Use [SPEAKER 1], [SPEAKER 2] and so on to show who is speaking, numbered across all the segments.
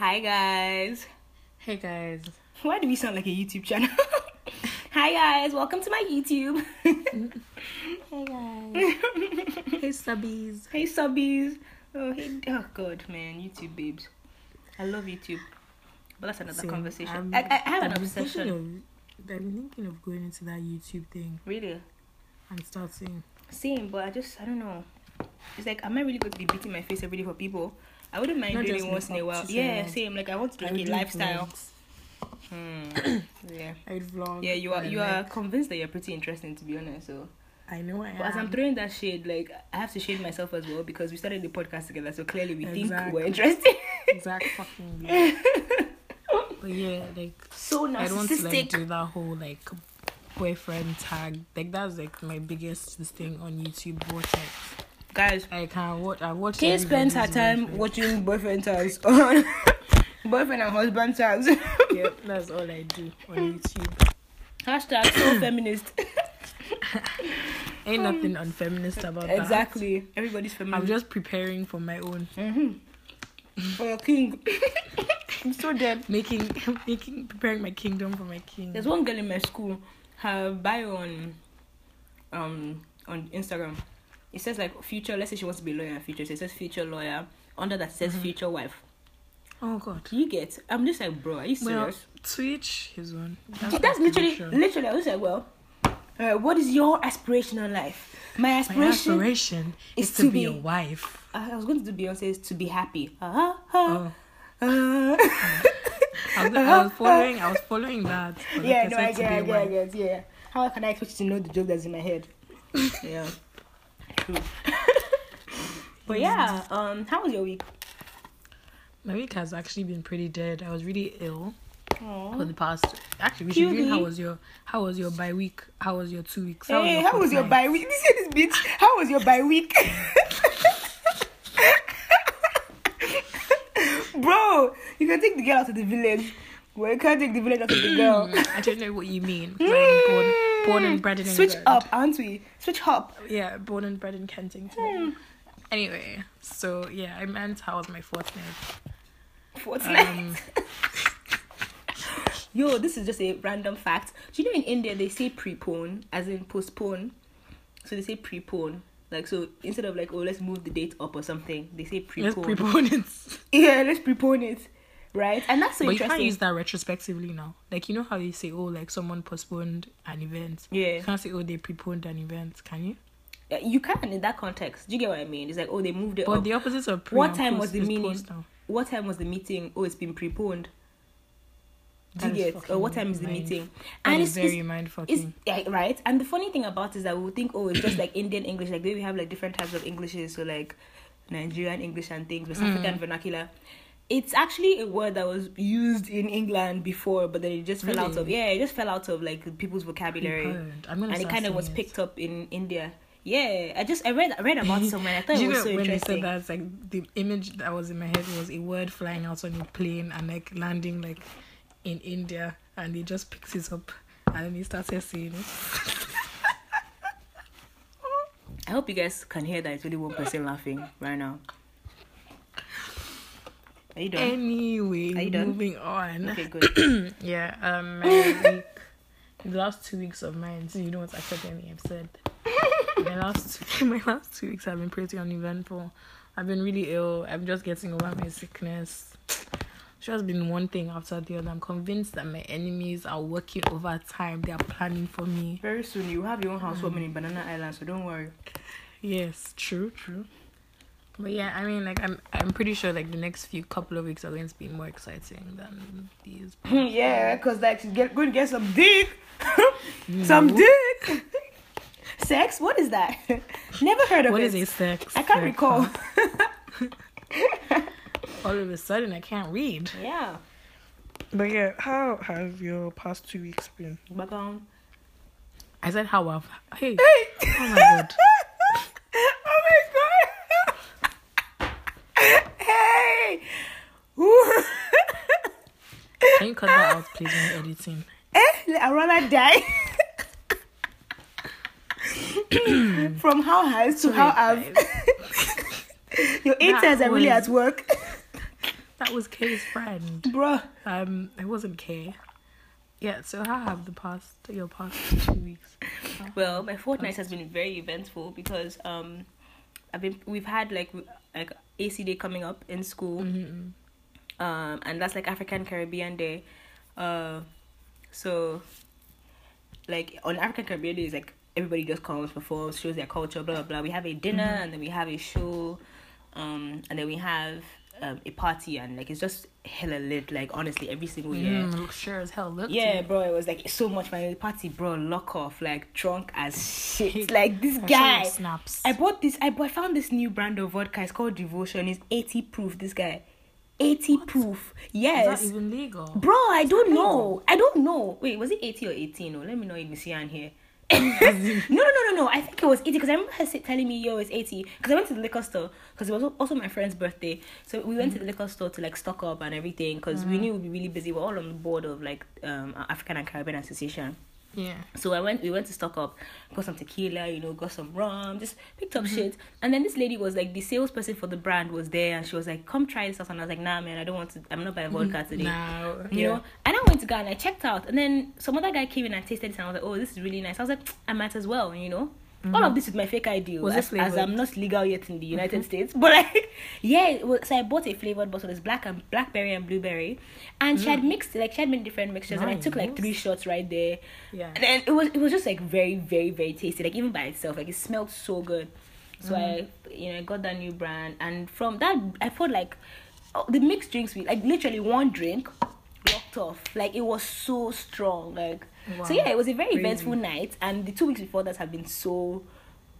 [SPEAKER 1] Hi guys.
[SPEAKER 2] Hey guys.
[SPEAKER 1] Why do we sound like a YouTube channel? Hi guys, welcome to my YouTube.
[SPEAKER 2] Hey guys. hey subbies.
[SPEAKER 1] hey subbies. Oh hey oh god man, YouTube babes. I love YouTube. But that's another
[SPEAKER 2] Same.
[SPEAKER 1] conversation.
[SPEAKER 2] I'm-
[SPEAKER 1] I, I I have an
[SPEAKER 2] I've been
[SPEAKER 1] obsession.
[SPEAKER 2] Of, I've been thinking of going into that YouTube thing
[SPEAKER 1] Really?
[SPEAKER 2] and starting.
[SPEAKER 1] Same, but I just I don't know. It's like am I really going to be beating my face every day for people? I wouldn't mind
[SPEAKER 2] Not
[SPEAKER 1] doing it once in a while. Yeah, same. Like I want to do like a lifestyle. Hmm. Yeah.
[SPEAKER 2] I vlog.
[SPEAKER 1] Yeah, you are you are convinced that you're pretty interesting to be honest. So
[SPEAKER 2] I know I
[SPEAKER 1] But as I'm throwing that shade, like I have to shade myself as well because we started the podcast together, so clearly we think we're interesting.
[SPEAKER 2] exact fucking. vlog. but yeah, like
[SPEAKER 1] so
[SPEAKER 2] I don't want to like do that whole like boyfriend tag. Like that's like my biggest thing on YouTube vortex.
[SPEAKER 1] Guys,
[SPEAKER 2] I can't watch. I watch.
[SPEAKER 1] Kay spends her time watching boyfriend tags on boyfriend and husband tags.
[SPEAKER 2] Yeah, that's all I do on YouTube.
[SPEAKER 1] Hashtag so feminist.
[SPEAKER 2] Ain't nothing unfeminist about that.
[SPEAKER 1] exactly. Everybody's feminist.
[SPEAKER 2] I'm just preparing for my own,
[SPEAKER 1] mm-hmm. For your king. I'm so dead.
[SPEAKER 2] making, making, preparing my kingdom for my king.
[SPEAKER 1] There's one girl in my school. Her bio on um on Instagram. It says like future. Let's say she wants to be a lawyer in the future. So it says future lawyer. Under that says
[SPEAKER 2] Mm-hmm.
[SPEAKER 1] future wife.
[SPEAKER 2] Oh God.
[SPEAKER 1] You get? I'm just like, bro, are you
[SPEAKER 2] Well,
[SPEAKER 1] serious?
[SPEAKER 2] Twitch his one.
[SPEAKER 1] That's,
[SPEAKER 2] my
[SPEAKER 1] literally,
[SPEAKER 2] prediction.
[SPEAKER 1] literally. I was like, well, uh, what is your aspiration in life? My
[SPEAKER 2] My
[SPEAKER 1] aspiration.
[SPEAKER 2] aspiration is,
[SPEAKER 1] is
[SPEAKER 2] to,
[SPEAKER 1] to
[SPEAKER 2] be, a wife.
[SPEAKER 1] I was going to do Beyonce's to be happy. Uh-huh,
[SPEAKER 2] Oh,
[SPEAKER 1] uh,
[SPEAKER 2] I was, I was following. I was following that.
[SPEAKER 1] yeah, no, I get, I get, I get. Yeah. How can I expect you to know the joke that's in my head? yeah. True. but yeah, um, how was your week?
[SPEAKER 2] My week has actually been pretty dead. I was really ill for the past. Actually, we should
[SPEAKER 1] QB.
[SPEAKER 2] read how was your how was your bye week? How was your two weeks?
[SPEAKER 1] Hey,
[SPEAKER 2] your
[SPEAKER 1] how was your
[SPEAKER 2] fortnight?
[SPEAKER 1] bye week? This is this bitch. How was your bye week? Bro, you can take the girl out of the village. Well, you can't take the village out of the girl.
[SPEAKER 2] I don't know what you mean. Born, and bred in
[SPEAKER 1] Switch
[SPEAKER 2] England.
[SPEAKER 1] up, aren't we? Switch up.
[SPEAKER 2] Yeah, born and bred in Kensington. Anyway, so yeah, I meant how was my fortnight?
[SPEAKER 1] Fortnite.
[SPEAKER 2] Um,
[SPEAKER 1] Yo, this is just a random fact. Do you know in India they say prepone as in postpone? So they say prepone. Like so instead of like oh let's move the date up or something, they say
[SPEAKER 2] let's
[SPEAKER 1] prepone.
[SPEAKER 2] prepone it.
[SPEAKER 1] yeah, let's prepone it. Right? And that's so
[SPEAKER 2] but you can't use that retrospectively now. Like you know how you say, oh, like someone postponed an event.
[SPEAKER 1] Yeah.
[SPEAKER 2] You can't say, oh, they preponed an event. Can you?
[SPEAKER 1] Uh, you can in that context. Do you get what I mean? It's like oh they moved it
[SPEAKER 2] But
[SPEAKER 1] up.
[SPEAKER 2] the opposite of pre
[SPEAKER 1] what time was the meeting? What time was the meeting? Oh, it's been preponed. Do you get? Or what time is the
[SPEAKER 2] mind-
[SPEAKER 1] meeting? And it's,
[SPEAKER 2] very mind fucking.
[SPEAKER 1] yeah, right. And the funny thing about it is that we think, oh, it's just like Indian English. Like we have like different types of Englishes, so like Nigerian English and things, West African
[SPEAKER 2] Mm.
[SPEAKER 1] vernacular. It's actually a word that was used in England before, but then it just fell out of yeah, it just fell out of like people's vocabulary,
[SPEAKER 2] I'm gonna
[SPEAKER 1] and it kind of was
[SPEAKER 2] it.
[SPEAKER 1] picked up in India. Yeah, I just I read I read about somewhere. I thought it
[SPEAKER 2] you
[SPEAKER 1] was
[SPEAKER 2] know
[SPEAKER 1] so
[SPEAKER 2] when
[SPEAKER 1] interesting.
[SPEAKER 2] said that? Like the image that was in my head was a word flying out on a plane and like landing like in India, and they just picks it up and then they started saying it.
[SPEAKER 1] I hope you guys can hear that it's only one person laughing right now. Are you done?
[SPEAKER 2] Anyway,
[SPEAKER 1] Are you done?
[SPEAKER 2] moving on.
[SPEAKER 1] Okay, good.
[SPEAKER 2] Yeah, um, my week, the last two weeks of mine, so you know what's accidentally I've said. my last, two, my last two weeks have been pretty uneventful. I've been really ill. I'm just getting over my sickness. It's just been one thing after the other. I'm convinced that my enemies are working overtime. They are planning for me.
[SPEAKER 1] Very soon you have your own housewarming in Banana Island, so don't worry.
[SPEAKER 2] Yes, true, true. But yeah, I mean, like I'm, I'm pretty sure like the next few couple of weeks are going to be more exciting than these.
[SPEAKER 1] yeah, cause like she's get, going to get some dick, some dick. Sex? What is that? Never heard of
[SPEAKER 2] What
[SPEAKER 1] it.
[SPEAKER 2] is a sex?
[SPEAKER 1] I can't
[SPEAKER 2] sex,
[SPEAKER 1] recall.
[SPEAKER 2] All of a sudden, I can't read.
[SPEAKER 1] yeah.
[SPEAKER 2] But yeah, how have your past two weeks been?
[SPEAKER 1] Back on.
[SPEAKER 2] I said how have Hey. hey. Oh my god.
[SPEAKER 1] oh my god. Hey.
[SPEAKER 2] Can you cut that out, please, when you're editing?
[SPEAKER 1] eh, I'd rather die. From how high to how I've. Your eight
[SPEAKER 2] That
[SPEAKER 1] times are really at work.
[SPEAKER 2] That that was Kay's friend.
[SPEAKER 1] Bruh.
[SPEAKER 2] Um, it wasn't Kay. Yeah. So how have the past your past two weeks?
[SPEAKER 1] Well, my fortnight has been very eventful because um, I've been we've had like like AC Day coming up in school,
[SPEAKER 2] Mm-hmm.
[SPEAKER 1] um, and that's like African Caribbean Day, uh, so like on African Caribbean Day is like everybody just comes performs shows their culture blah blah blah. We have a dinner and then we have a show, um, and then we have um, a party and like it's just hella lit like honestly every single year.
[SPEAKER 2] Mm, look sure as hell. Look.
[SPEAKER 1] Yeah, bro, it was like so much my party, bro. Lock off, like drunk as shit. Like this guy.
[SPEAKER 2] snaps.
[SPEAKER 1] I bought this. I, I found this new brand of vodka. It's called Devotion. It's eighty proof. This guy, eighty proof. Yes.
[SPEAKER 2] Is that even legal?
[SPEAKER 1] bro. I don't know. I don't know. Wait, was it eighty or eighteen? Oh, let me know in CN here. no, no, no, no, no. I think it was 80 because I remember her telling me, yo, it's 80. Because I went to the liquor store because it was also my friend's birthday. So we went to the liquor store to like stock up and everything because we knew we'd be really busy. We're all on the board of like um African and Caribbean Association.
[SPEAKER 2] Yeah.
[SPEAKER 1] So I went, we went to stock up, got some tequila, you know, got some rum, just picked up shit. And then this lady was like, the salesperson for the brand was there, and she was like, "Come try this out." And I was like, "Nah, man, I don't want to. I'm not buying mm, vodka today."
[SPEAKER 2] Now,
[SPEAKER 1] You know, and I went to go and I checked out, and then some other guy came in and tasted it, and I was like, "Oh, this is really nice." I was like, "I might as well," you know. Mm. All of this with my fake ID,
[SPEAKER 2] oh, it
[SPEAKER 1] as, as? I'm not legal yet in the mm-hmm. United States, but like, yeah. Was, so I bought a flavored bottle. It's black and blackberry and blueberry, and she had mm. mixed like she had made different mixtures, and I took like three shots right there.
[SPEAKER 2] Yeah.
[SPEAKER 1] And then it was it was just like very very very tasty. Like even by itself, like it smelled so good. So I mm. you know I got that new brand, and from that I felt like oh, the mixed drinks we like literally one drink rocked off. Like it was so strong. Like
[SPEAKER 2] Wow.
[SPEAKER 1] so yeah, it was a very eventful night, and the two weeks before that have been so.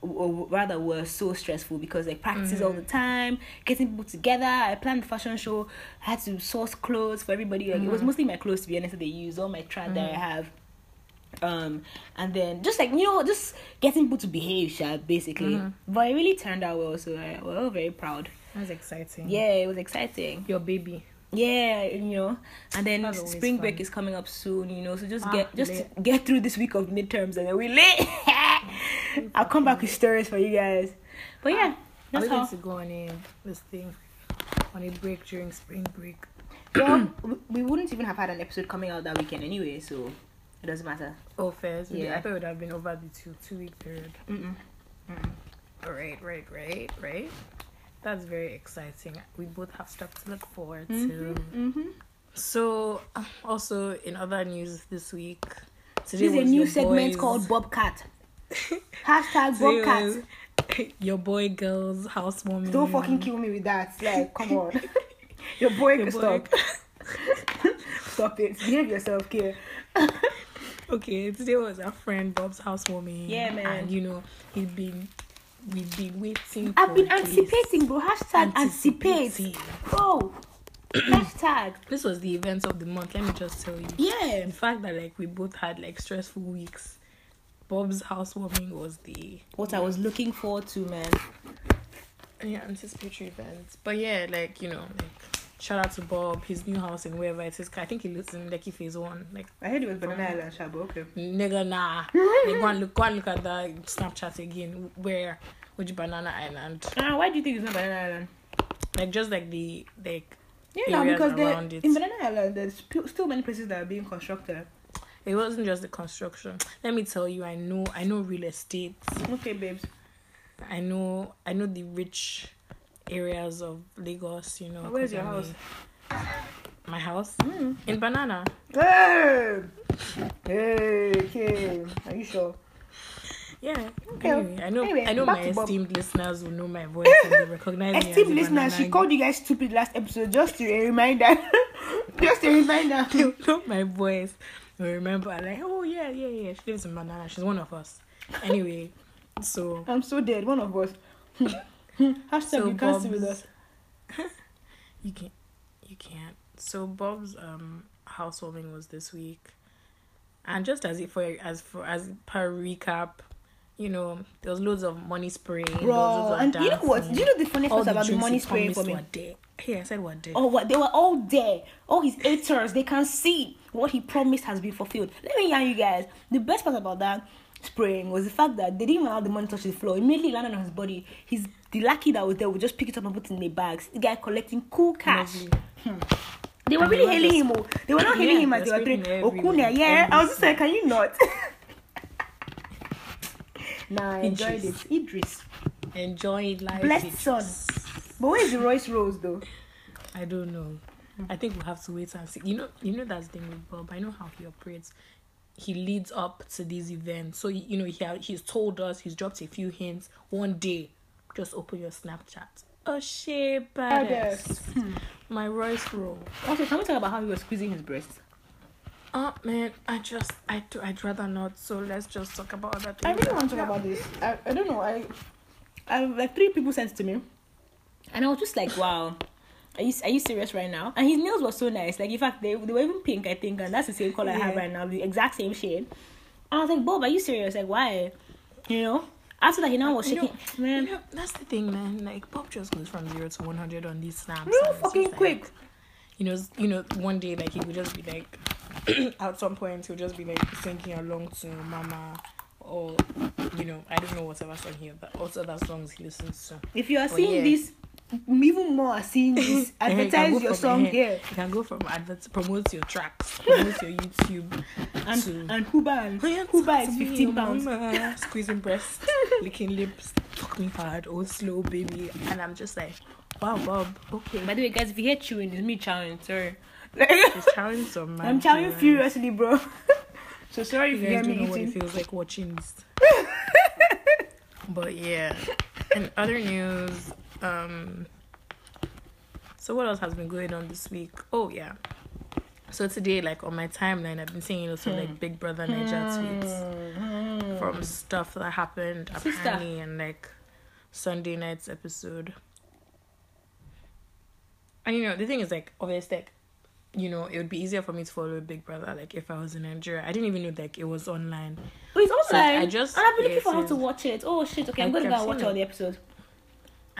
[SPEAKER 1] Or rather, were so stressful because like practices all the mm. time, getting people together. I planned the fashion show. I had to source clothes for everybody. Like it was mm. mostly my clothes to be honest that they use all my trad that I mm. have um and then just like you know just getting people to behave sha, basically mm-hmm. but it really turned out well so I, we're all very proud
[SPEAKER 2] That's exciting.
[SPEAKER 1] yeah it was exciting
[SPEAKER 2] Your baby.
[SPEAKER 1] Yeah you know and then
[SPEAKER 2] That's
[SPEAKER 1] spring break is coming up soon you know so just
[SPEAKER 2] Ah,
[SPEAKER 1] get just get through this week of midterms and then we lit i'll come back with stories for you guys but yeah that's
[SPEAKER 2] we
[SPEAKER 1] how
[SPEAKER 2] going to go on a this thing on a break during spring break?
[SPEAKER 1] well we, wouldn't even have had an episode coming out that weekend anyway so it doesn't matter
[SPEAKER 2] Oh, fair. So
[SPEAKER 1] Yeah.
[SPEAKER 2] I thought it would have been over the two two week period.
[SPEAKER 1] Mm-mm.
[SPEAKER 2] Right, right, right, right. That's very exciting. We both have stuff to look forward to.
[SPEAKER 1] mm-hmm.
[SPEAKER 2] So, uh, also in other news this week, today
[SPEAKER 1] This is a new segment
[SPEAKER 2] boys-
[SPEAKER 1] called Bobcat. Hashtag
[SPEAKER 2] today
[SPEAKER 1] Bobcat.
[SPEAKER 2] was your boy girls housewarming.
[SPEAKER 1] Don't fucking kill me with that. Like, come on. Your boy
[SPEAKER 2] Your
[SPEAKER 1] can
[SPEAKER 2] boy-
[SPEAKER 1] stop. stop it. Behave yourself, kid.
[SPEAKER 2] Okay, today was our friend Bob's housewarming.
[SPEAKER 1] Yeah, man.
[SPEAKER 2] And you know, he'd been we've been waiting.
[SPEAKER 1] I've
[SPEAKER 2] for
[SPEAKER 1] been
[SPEAKER 2] this.
[SPEAKER 1] anticipating, bro. Hashtag anticipate. Bro. Hashtag.
[SPEAKER 2] This was the event of the month. Let me just tell you.
[SPEAKER 1] Yeah.
[SPEAKER 2] The fact that like we both had like stressful weeks. Bob's housewarming was the
[SPEAKER 1] What I was looking forward to, man.
[SPEAKER 2] yeah anticipatory event. But yeah, like you know, like shout out to Bob, his new house in wherever it is. I think he lives in Lekki Phase One. Like
[SPEAKER 1] I heard it was Banana Island, Shabo. Okay.
[SPEAKER 2] nigga, nah. like, go and look, go and look at that Snapchat again. Where which Banana Island?
[SPEAKER 1] Ah, why do you think it's not Banana Island?
[SPEAKER 2] Like just like the like
[SPEAKER 1] Yeah, no, because there,
[SPEAKER 2] around it.
[SPEAKER 1] in Banana Island, there's st- still many places that are being constructed.
[SPEAKER 2] It wasn't just the construction. Let me tell you, I know I know real estate.
[SPEAKER 1] Okay, babes.
[SPEAKER 2] I know I know the rich areas of Lagos, you know.
[SPEAKER 1] Where's your
[SPEAKER 2] I'm
[SPEAKER 1] house?
[SPEAKER 2] my house?
[SPEAKER 1] Mm.
[SPEAKER 2] In Banana.
[SPEAKER 1] Hey! Hey, okay. Are you sure?
[SPEAKER 2] Yeah.
[SPEAKER 1] Okay.
[SPEAKER 2] Anyway, I know
[SPEAKER 1] Anyway,
[SPEAKER 2] I know my
[SPEAKER 1] to
[SPEAKER 2] esteemed listeners will know my voice and they recognize me
[SPEAKER 1] Esteemed listeners, she called you guys stupid last episode. Just a reminder. just a reminder.
[SPEAKER 2] They'll know my voice. Will remember like, oh yeah, yeah, yeah. She lives in Banana. She's one of us. Anyway, so
[SPEAKER 1] I'm so dead. One of us. Hashtag
[SPEAKER 2] So
[SPEAKER 1] you can't see with us.
[SPEAKER 2] you can't you can't. So Bob's um housewarming was this week. And just as it for as for as per recap, you know, there was loads of money spraying.
[SPEAKER 1] Bro, and you know what? Do you know the funny part about the money spraying for me?
[SPEAKER 2] were there. Hey, I said what day?
[SPEAKER 1] Oh, what they were all there. All his haters, they can see what he promised has been fulfilled. Let me hear you guys. The best part about that spraying was the fact that they didn't even allow the money to touch the floor. Immediately landed on his body. His the lackey that was there would just pick it up and put it in the bags. The guy collecting cool cash.
[SPEAKER 2] Lovely. Hmm. Hmm.
[SPEAKER 1] They were
[SPEAKER 2] And
[SPEAKER 1] really hailing him. oh. They were not hailing
[SPEAKER 2] Yeah,
[SPEAKER 1] him as
[SPEAKER 2] they were
[SPEAKER 1] doing Okunia. Yeah, I was just like, can you not? nah, I enjoyed
[SPEAKER 2] Idris.
[SPEAKER 1] it. Idris.
[SPEAKER 2] Enjoy life.
[SPEAKER 1] Blessed
[SPEAKER 2] Idris.
[SPEAKER 1] son. But where is the Royce Rose though?
[SPEAKER 2] I don't know. I think we'll have to wait and see. You know, you know that's the thing with Bob. I know how he operates. He leads up to these events, so you know he he's told us he's dropped a few hints. One day, just open your Snapchat. Oh shit, badass. Hmm. My Royce roll.
[SPEAKER 1] Also, can we talk about how he was squeezing his breast?
[SPEAKER 2] Oh man, I just I do I'd rather not. So let's just talk about other things.
[SPEAKER 1] I really want to talk about this. I, I don't know. I, I like three people sent it to me, and I was just like, wow. Are you, are you serious right now? And his nails were so nice. Like, in fact, they, they were even pink, I think, and that's the same color I have right now, the exact same shade. And I was like, Bob, are you serious? Like, why? You know? After that, he now was
[SPEAKER 2] You know-
[SPEAKER 1] shaking. man,
[SPEAKER 2] You know, that's the thing, man. Like pop just goes from zero to one hundred on these snaps.
[SPEAKER 1] real fucking
[SPEAKER 2] just
[SPEAKER 1] quick.
[SPEAKER 2] like- you know, you know, one day like he would just be like, at some point he'll just be like singing along to Mama, or you know, I don't know whatever song he but also other songs he listens to.
[SPEAKER 1] If you are
[SPEAKER 2] Oh,
[SPEAKER 1] seeing
[SPEAKER 2] yeah.
[SPEAKER 1] this, even more are seeing this,
[SPEAKER 2] Eh, you
[SPEAKER 1] advertise your song
[SPEAKER 2] eh,
[SPEAKER 1] here.
[SPEAKER 2] You can go from advert promote your tracks, promote your YouTube,
[SPEAKER 1] And,
[SPEAKER 2] to
[SPEAKER 1] and Huba and
[SPEAKER 2] Oh, yeah,
[SPEAKER 1] Huba is 15
[SPEAKER 2] oh,
[SPEAKER 1] pounds.
[SPEAKER 2] mama. Squeezing breasts, licking lips, fuck me hard, oh slow baby, and I'm just like, wow, Bob, okay.
[SPEAKER 1] By the way, guys, if you hear chewing, it's me chowing. Sorry.
[SPEAKER 2] He's chowing some man.
[SPEAKER 1] I'm chowing
[SPEAKER 2] too,
[SPEAKER 1] furiously, bro. so sorry if you
[SPEAKER 2] guys
[SPEAKER 1] hear
[SPEAKER 2] don't
[SPEAKER 1] me
[SPEAKER 2] know what it feels like watching this. but yeah. And other news, um so what else has been going on this week? Oh yeah. So today, like on my timeline, I've been seeing lots of like Big Brother Naija tweets from stuff that happened
[SPEAKER 1] Sister.
[SPEAKER 2] apparently in like Sunday night's episode. And you know, the thing is like obviously like you know, it would be easier for me to follow Big Brother like if I was in Nigeria. I didn't even know like it was online.
[SPEAKER 1] Oh, it's
[SPEAKER 2] So
[SPEAKER 1] online.
[SPEAKER 2] I just-
[SPEAKER 1] and I've been looking for how to watch it. Oh shit! Okay, I'm gonna go and watch
[SPEAKER 2] seen
[SPEAKER 1] all the episodes.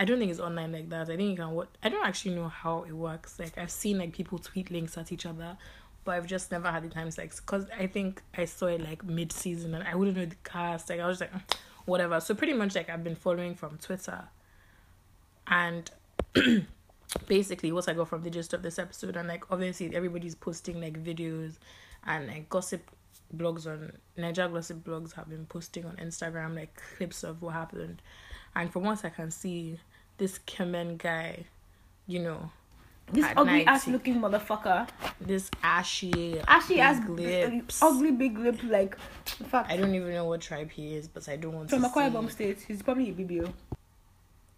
[SPEAKER 2] I don't think it's online like that. I think you can watch. I don't actually know how it works. Like I've seen like people tweet links at each other, but I've just never had the time like. Cause I think I saw it like mid season and I wouldn't know the cast. Like I was like, "Mm, whatever. So pretty much like I've been following from Twitter, and basically what I got from the gist of this episode and like obviously everybody's posting like videos and like gossip blogs on Naija gossip blogs have been posting on Instagram like clips of what happened. And from what I can see, this Kemen guy, you know,
[SPEAKER 1] This ugly
[SPEAKER 2] night,
[SPEAKER 1] ass looking motherfucker.
[SPEAKER 2] this ashy
[SPEAKER 1] Ashy
[SPEAKER 2] big
[SPEAKER 1] ass um,
[SPEAKER 2] lips.
[SPEAKER 1] ugly big lip like. In fact,
[SPEAKER 2] I don't even know what tribe he is, but I don't want
[SPEAKER 1] from
[SPEAKER 2] to
[SPEAKER 1] Akwa
[SPEAKER 2] see.
[SPEAKER 1] Ibom State, he's probably Ibibio.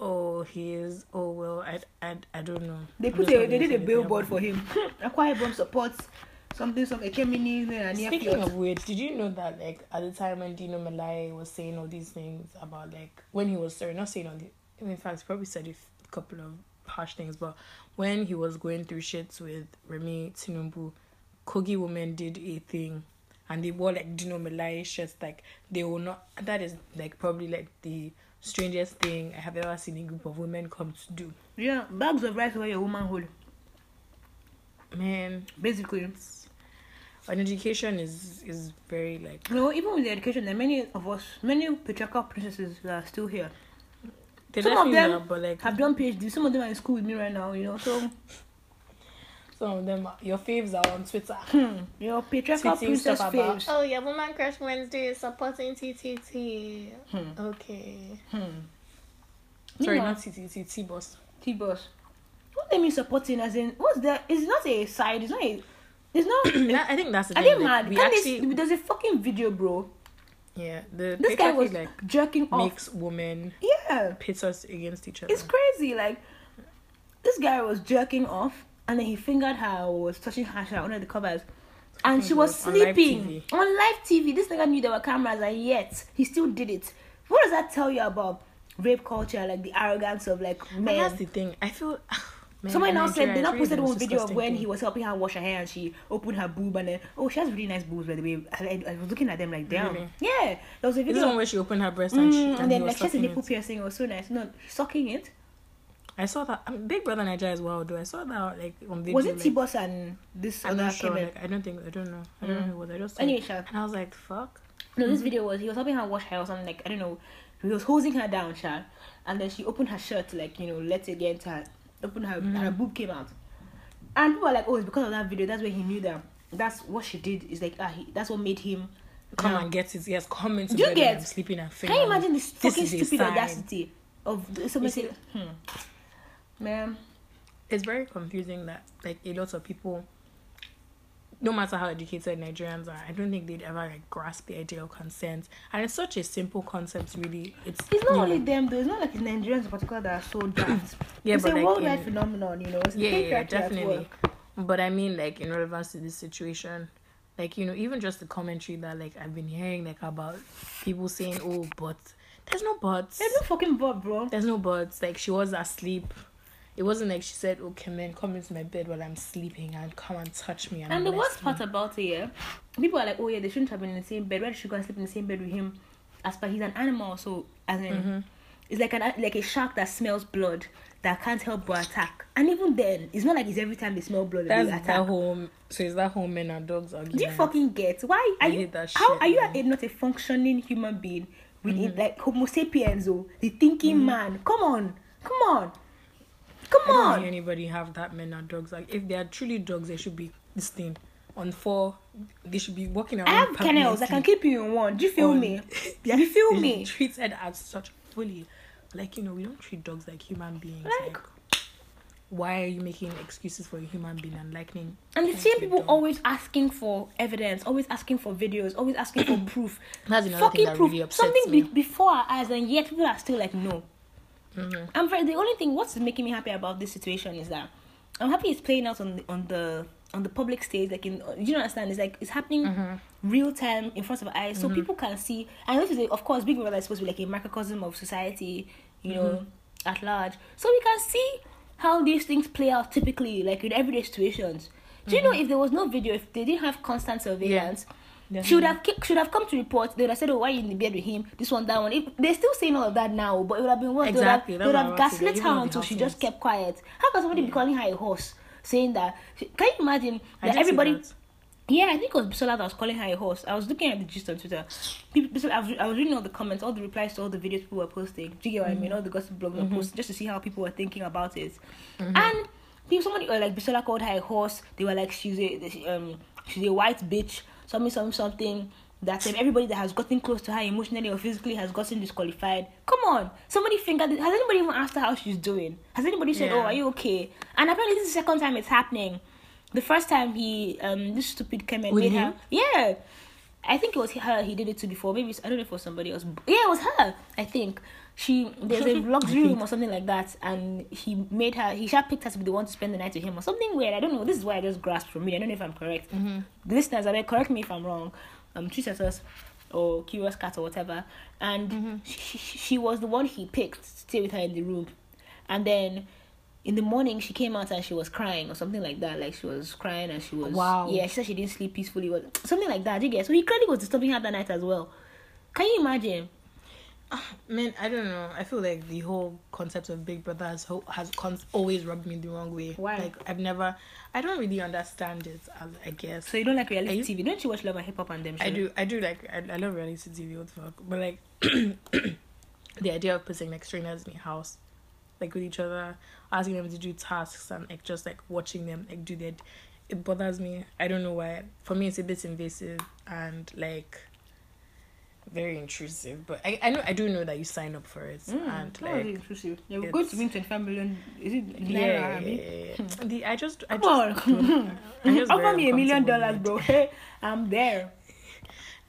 [SPEAKER 2] Oh, he is. Oh well, I, I, I don't know.
[SPEAKER 1] They put a, they did a billboard for him. Akwa Ibom supports something some Ekemini and
[SPEAKER 2] Speaking of which, did you know that like at the time when Dino Melaye was saying all these things about like when he was sorry, not saying all the in fact he probably said a couple of harsh things, but when he was going through shit with Remi Tinubu, Kogi women did a thing and they wore like Dino Melaye shirts like they will not that is like probably like the strangest thing I have ever seen a group of women come to do.
[SPEAKER 1] Yeah, bags of rice where your woman hold.
[SPEAKER 2] Man,
[SPEAKER 1] Basically.
[SPEAKER 2] an education is is very like
[SPEAKER 1] You know, even with the education, there are many of us, many patriarchal princesses that are still here.
[SPEAKER 2] They're
[SPEAKER 1] Some of them
[SPEAKER 2] not, but like
[SPEAKER 1] Have done PhD. Some of them are in school with me right now, you know. So,
[SPEAKER 2] Some of them, are- your faves are on Twitter.
[SPEAKER 1] hmm, your patriarchal
[SPEAKER 2] Tweeting
[SPEAKER 1] princess faves.
[SPEAKER 2] oh yeah, Woman Crush Wednesday is supporting TTT.
[SPEAKER 1] Hmm.
[SPEAKER 2] Okay.
[SPEAKER 1] Hmm.
[SPEAKER 2] Sorry,
[SPEAKER 1] You know,
[SPEAKER 2] not TTT, T-Boss.
[SPEAKER 1] T-Boss. What they mean supporting as in, what's that? It's not a side, it's not a, it's not,
[SPEAKER 2] I think that's the
[SPEAKER 1] are
[SPEAKER 2] thing.
[SPEAKER 1] they mad?
[SPEAKER 2] we
[SPEAKER 1] Can
[SPEAKER 2] actually,
[SPEAKER 1] they, there's a fucking video, bro.
[SPEAKER 2] Yeah, the
[SPEAKER 1] This guy was
[SPEAKER 2] like
[SPEAKER 1] jerking off.
[SPEAKER 2] makes women
[SPEAKER 1] Yeah.
[SPEAKER 2] pit us against each other.
[SPEAKER 1] It's crazy. Like, this guy was jerking off, and then he fingered her, was touching her under the covers. And she was
[SPEAKER 2] on
[SPEAKER 1] sleeping on live TV. This nigga knew there were cameras, and yet he still did it. What does that tell you about rape culture? Like the arrogance of like
[SPEAKER 2] And that's the thing. I feel. Man,
[SPEAKER 1] Someone
[SPEAKER 2] else
[SPEAKER 1] said they now posted one video of when
[SPEAKER 2] thing.
[SPEAKER 1] he was helping her wash her hair and she opened her boob and then oh she has really nice boobs by the way. I, I, was looking at them like damn.
[SPEAKER 2] Really?
[SPEAKER 1] Yeah, there was a
[SPEAKER 2] Is this
[SPEAKER 1] video.
[SPEAKER 2] one where she opened her breast and, she,
[SPEAKER 1] Mm,
[SPEAKER 2] and,
[SPEAKER 1] and then like she has a nipple piercing. It was so nice. No, sucking it.
[SPEAKER 2] I saw that. Um, Big Brother Nigeria as well, though. I saw that like on video.
[SPEAKER 1] Was it
[SPEAKER 2] like,
[SPEAKER 1] T Boss and this
[SPEAKER 2] I'm
[SPEAKER 1] other
[SPEAKER 2] not sure. Like, I don't think. I don't know. I don't know who it was. I just saw
[SPEAKER 1] Anyway. Sha.
[SPEAKER 2] and I was like, "Fuck."
[SPEAKER 1] No, this video was he was helping her wash hair or something like I don't know. He was holding her down, Sha, and then she opened her shirt like you know let it get into her, open her and her boob came out, and people are like, oh, it's because of that video. That's where he knew that. That's what she did. Is like ah, he, that's what made him.
[SPEAKER 2] Come and get it. Yes, come into
[SPEAKER 1] Do you
[SPEAKER 2] bed
[SPEAKER 1] get-
[SPEAKER 2] I'm sleeping and
[SPEAKER 1] Can you imagine this fucking stupid audacity of somebody saying, hmm, man,
[SPEAKER 2] It's very confusing that like a lot of people, no matter how educated Nigerians are, I don't think they'd ever like grasp the idea of consent. And it's such a simple concept, really. It's
[SPEAKER 1] it's not only
[SPEAKER 2] know,
[SPEAKER 1] them though. It's not like it's Nigerians in particular that are so daft.
[SPEAKER 2] Yeah,
[SPEAKER 1] it's
[SPEAKER 2] but
[SPEAKER 1] a
[SPEAKER 2] like
[SPEAKER 1] worldwide
[SPEAKER 2] in-
[SPEAKER 1] phenomenon, you know. It's
[SPEAKER 2] yeah, yeah, definitely. But I mean, like in relevance to this situation, like you know, even just the commentary that like I've been hearing like about people saying, "Oh, but there's no buts."
[SPEAKER 1] There's no fucking bob, bro.
[SPEAKER 2] There's no buts. Like she was asleep. It wasn't like she said, "Okay, man, come into my bed while I'm sleeping and come and touch me." And,
[SPEAKER 1] And the worst
[SPEAKER 2] me."
[SPEAKER 1] part about it, yeah, people are like, oh yeah, they shouldn't have been in the same bed. Why did she go and sleep in the same bed with him? As per he's an animal, so as in,
[SPEAKER 2] Mm-hmm.
[SPEAKER 1] it's like an like a shark that smells blood that can't help but attack. And even then, it's not like it's every time they smell blood that
[SPEAKER 2] That's
[SPEAKER 1] they
[SPEAKER 2] that
[SPEAKER 1] attack.
[SPEAKER 2] whole. So is that whole men and dogs argument?
[SPEAKER 1] Do you fucking get why are
[SPEAKER 2] I
[SPEAKER 1] you
[SPEAKER 2] hate that
[SPEAKER 1] how
[SPEAKER 2] shit,
[SPEAKER 1] are you a, not a functioning human being with
[SPEAKER 2] Mm-hmm.
[SPEAKER 1] it, like Homo sapiens oh the thinking man? Come on, come on, come
[SPEAKER 2] I don't
[SPEAKER 1] on.
[SPEAKER 2] hear anybody have that men and dogs. Like if they are truly dogs, they should be this thing on four. They should be walking around.
[SPEAKER 1] I have kennels. I can keep you in one. Do you feel
[SPEAKER 2] on-
[SPEAKER 1] me?
[SPEAKER 2] Yeah,
[SPEAKER 1] You feel me?
[SPEAKER 2] Treated as such fully. Like you know, we don't treat dogs like human beings.
[SPEAKER 1] Like-
[SPEAKER 2] Like, why are you making excuses for a human being and likening?
[SPEAKER 1] And the same people always asking for evidence, always asking for videos, always asking for proof.
[SPEAKER 2] That's another
[SPEAKER 1] Fucking
[SPEAKER 2] thing that
[SPEAKER 1] proof.
[SPEAKER 2] really upsets
[SPEAKER 1] Something
[SPEAKER 2] me.
[SPEAKER 1] be- before our eyes, and yet people are still like, no.
[SPEAKER 2] Mm-hmm.
[SPEAKER 1] I'm very. The only thing what's making me happy about this situation is that I'm happy it's playing out on the on the on the public stage. Like in, you understand? It's like it's happening
[SPEAKER 2] Mm-hmm.
[SPEAKER 1] real time in front of our eyes, so people can see. And this is of course, Big Brother is supposed to be like a microcosm of society, you know,
[SPEAKER 2] Mm-hmm.
[SPEAKER 1] at large. So we can see how these things play out typically, like in everyday situations. Do you know if there was no video, if they didn't have constant surveillance, she would have should have come to report. They would have said, "Oh, why you in the bed with him? This one, that one." If, they're still saying all of that now, but it would have been worse.
[SPEAKER 2] Exactly,
[SPEAKER 1] They would have,
[SPEAKER 2] what
[SPEAKER 1] they would have
[SPEAKER 2] about to say,
[SPEAKER 1] gaslit her until she just kept quiet. How can somebody be calling her a horse, saying that? Can you imagine that everybody? Yeah, I think it was Bisola that was calling her a horse. I was looking at the gist on Twitter. People, Bisola, I, was, I was reading all the comments, all the replies to all the videos people were posting. Do you get what I
[SPEAKER 2] Mm-hmm.
[SPEAKER 1] mean? All the gossip blogs were posting just to see how people were thinking about it. And people, somebody or like Bisola called her a horse. They were like, she's a um she's a white bitch. Something something something. That um, everybody that has gotten close to her emotionally or physically has gotten disqualified. Come on, somebody fingered. Has anybody even asked her how she's doing? Has anybody said,
[SPEAKER 2] Yeah.
[SPEAKER 1] "Oh, are you okay?" And apparently, this is the second time it's happening. The first time he, um, this stupid came and
[SPEAKER 2] With
[SPEAKER 1] made
[SPEAKER 2] him?
[SPEAKER 1] her. Yeah, I think it was her. He did it to before. Maybe I don't know if it was somebody else. Yeah, it was her. I think she there's a luxury room or something like that, and he made her. He should picked her to be the one to spend the night with him or something weird. I don't know. This is why I just grasped from me. I don't know if I'm correct.
[SPEAKER 2] Mm-hmm.
[SPEAKER 1] Listeners, I mean, correct me if I'm wrong. Um, tweet at us or curious cat or whatever. And
[SPEAKER 2] Mm-hmm.
[SPEAKER 1] she, she, she was the one he picked to stay with her in the room, and then in the morning she came out and she was crying or something like that like she was crying and she was
[SPEAKER 2] Wow.
[SPEAKER 1] yeah she said she didn't sleep peacefully or something like that you get so he clearly was disturbing her that night as well can you imagine
[SPEAKER 2] Man, I don't know. I feel like the whole concept of Big Brother has has con- always rubbed me the wrong way.
[SPEAKER 1] Why?
[SPEAKER 2] Like I've never, I don't really understand it. As I guess
[SPEAKER 1] so you don't like reality
[SPEAKER 2] you-
[SPEAKER 1] tv don't you watch love and hip hop and them
[SPEAKER 2] I do. I do like. I, I love reality TV. What the fuck? But like, the idea of putting like strangers in your house, like with each other, asking them to do tasks and like just like watching them like do that, it bothers me. I don't know why. For me, it's a bit invasive and like very intrusive. But I I know I do know that you sign up for it
[SPEAKER 1] Mm,
[SPEAKER 2] and
[SPEAKER 1] how is it
[SPEAKER 2] like.
[SPEAKER 1] intrusive? You're going to win 25 million. Is it
[SPEAKER 2] Yeah,
[SPEAKER 1] naira?
[SPEAKER 2] yeah,
[SPEAKER 1] Abi?
[SPEAKER 2] yeah, yeah. The, I just, I
[SPEAKER 1] Come
[SPEAKER 2] just,
[SPEAKER 1] on.
[SPEAKER 2] just
[SPEAKER 1] Offer me a million dollars, bro. Hey, I'm there.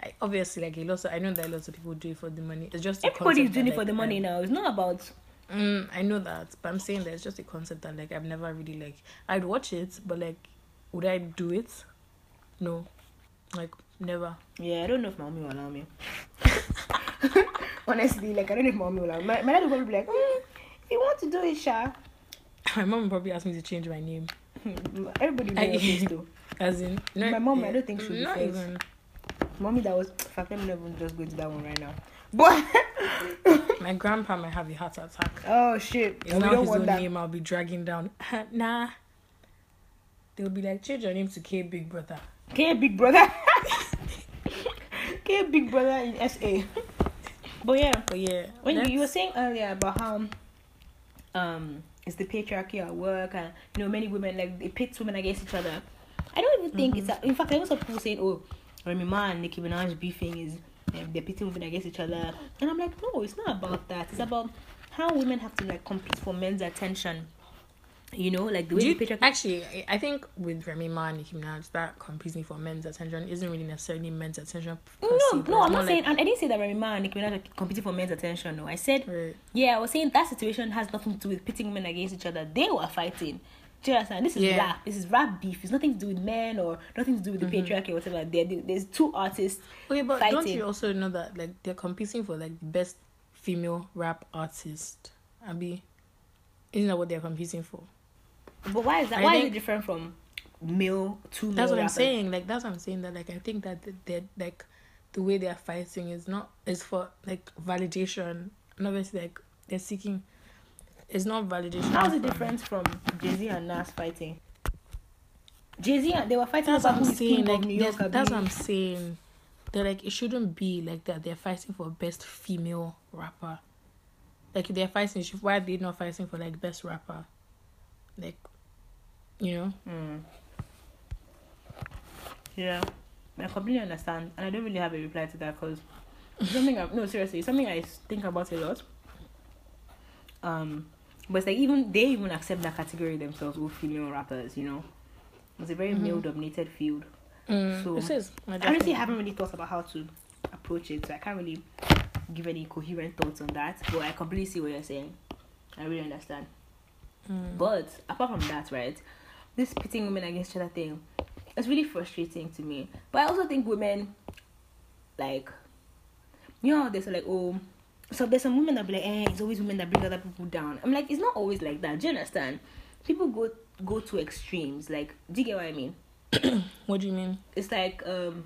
[SPEAKER 2] I, obviously like a lot of, I know that lots of people do it for the money. It's just
[SPEAKER 1] Everybody's doing
[SPEAKER 2] that,
[SPEAKER 1] it for
[SPEAKER 2] like,
[SPEAKER 1] the money now. It's not about.
[SPEAKER 2] Mm, I know that, but I'm saying that it's just a concept that like I've never really like. I'd watch it, but like, would I do it? No, like never.
[SPEAKER 1] Yeah, I don't know if my mommy will allow me. Honestly, like I don't know if my mommy will allow me. My, my dad will probably be like, mm, if you want to do it, Sha.
[SPEAKER 2] My mom probably asked me to change my name,
[SPEAKER 1] Everybody knows though.
[SPEAKER 2] as in no,
[SPEAKER 1] My mom, I don't think she'll be friends.
[SPEAKER 2] even.
[SPEAKER 1] Mommy, that was. Fact, let me not even just go to that one right now. But
[SPEAKER 2] My grandpa might have a heart attack.
[SPEAKER 1] oh shit,
[SPEAKER 2] It's
[SPEAKER 1] we
[SPEAKER 2] now his own
[SPEAKER 1] that.
[SPEAKER 2] name. I'll be dragging down. nah. They'll be like, change your name to K Big Brother.
[SPEAKER 1] K Big Brother. K okay, Big Brother in SA. but yeah,
[SPEAKER 2] But yeah,
[SPEAKER 1] when you, you were saying earlier about how um it's the patriarchy at work and you know many women like it pits women against each other. I don't even think it's a, in fact I know some people saying oh Remy Ma and Nicki Minaj beefing is um, they're pitting women against each other and I'm like no it's not about that it's about how women have to like compete for men's attention. You know like the way
[SPEAKER 2] you,
[SPEAKER 1] the patriarchy
[SPEAKER 2] actually, I- I think with Remy Ma and Nicki Minaj, that competing for men's attention isn't really necessarily men's attention.
[SPEAKER 1] no, no, I'm not saying. and I didn't say that Remy Ma and Nicki Minaj are competing for men's attention. No, I said
[SPEAKER 2] Right.
[SPEAKER 1] Yeah, I was saying that situation has nothing to do with pitting men against each other. They were fighting. Do you understand? This is
[SPEAKER 2] Yeah.
[SPEAKER 1] rap. This is rap beef. It's nothing to do with men or nothing to do with the mm-hmm. patriarchy or whatever. There, there's two artists.
[SPEAKER 2] Okay, but don't you also know that like they're competing for like the best female rap artist? Abby, isn't that what they're competing for?
[SPEAKER 1] But why is that?
[SPEAKER 2] I
[SPEAKER 1] Why is
[SPEAKER 2] think-
[SPEAKER 1] it different from male to male?
[SPEAKER 2] That's what I'm saying. Like that's what I'm saying. That like I think that they're like the way they're fighting is not is for like validation. And obviously like they're seeking. It's not validation.
[SPEAKER 1] How's the
[SPEAKER 2] from-
[SPEAKER 1] difference from Jay Z and Nas fighting? Jay Z and they were fighting
[SPEAKER 2] That's what
[SPEAKER 1] about
[SPEAKER 2] I'm
[SPEAKER 1] who is
[SPEAKER 2] saying.
[SPEAKER 1] king
[SPEAKER 2] Like
[SPEAKER 1] of New York.
[SPEAKER 2] that's what I'm saying. They're like it shouldn't be like that. They're fighting for best female rapper. Like they're fighting. Why are they not fighting for like best rapper? Like, you know.
[SPEAKER 1] Mm. Yeah, I completely understand, and I don't really have a reply to that because something. I, no, seriously, it's something I think about a lot. Um, but it's like even they even accept that category themselves, with female rappers. You know, it's a very male-dominated field.
[SPEAKER 2] Mm,
[SPEAKER 1] So,
[SPEAKER 2] this is.
[SPEAKER 1] I honestly haven't really thought about how to approach it, so I can't really give any coherent thoughts on that. But I completely see what you're saying. I really understand.
[SPEAKER 2] Mm.
[SPEAKER 1] But apart from that, right, this pitting women against each other thing, it's really frustrating to me. But I also think women, like, you know, there's like, oh, so there's some women that be like, eh, it's always women that bring other people down. I'm like, it's not always like that. Do you understand? People go go to extremes. Like, do you get what I mean?
[SPEAKER 2] What do you mean?
[SPEAKER 1] It's like um,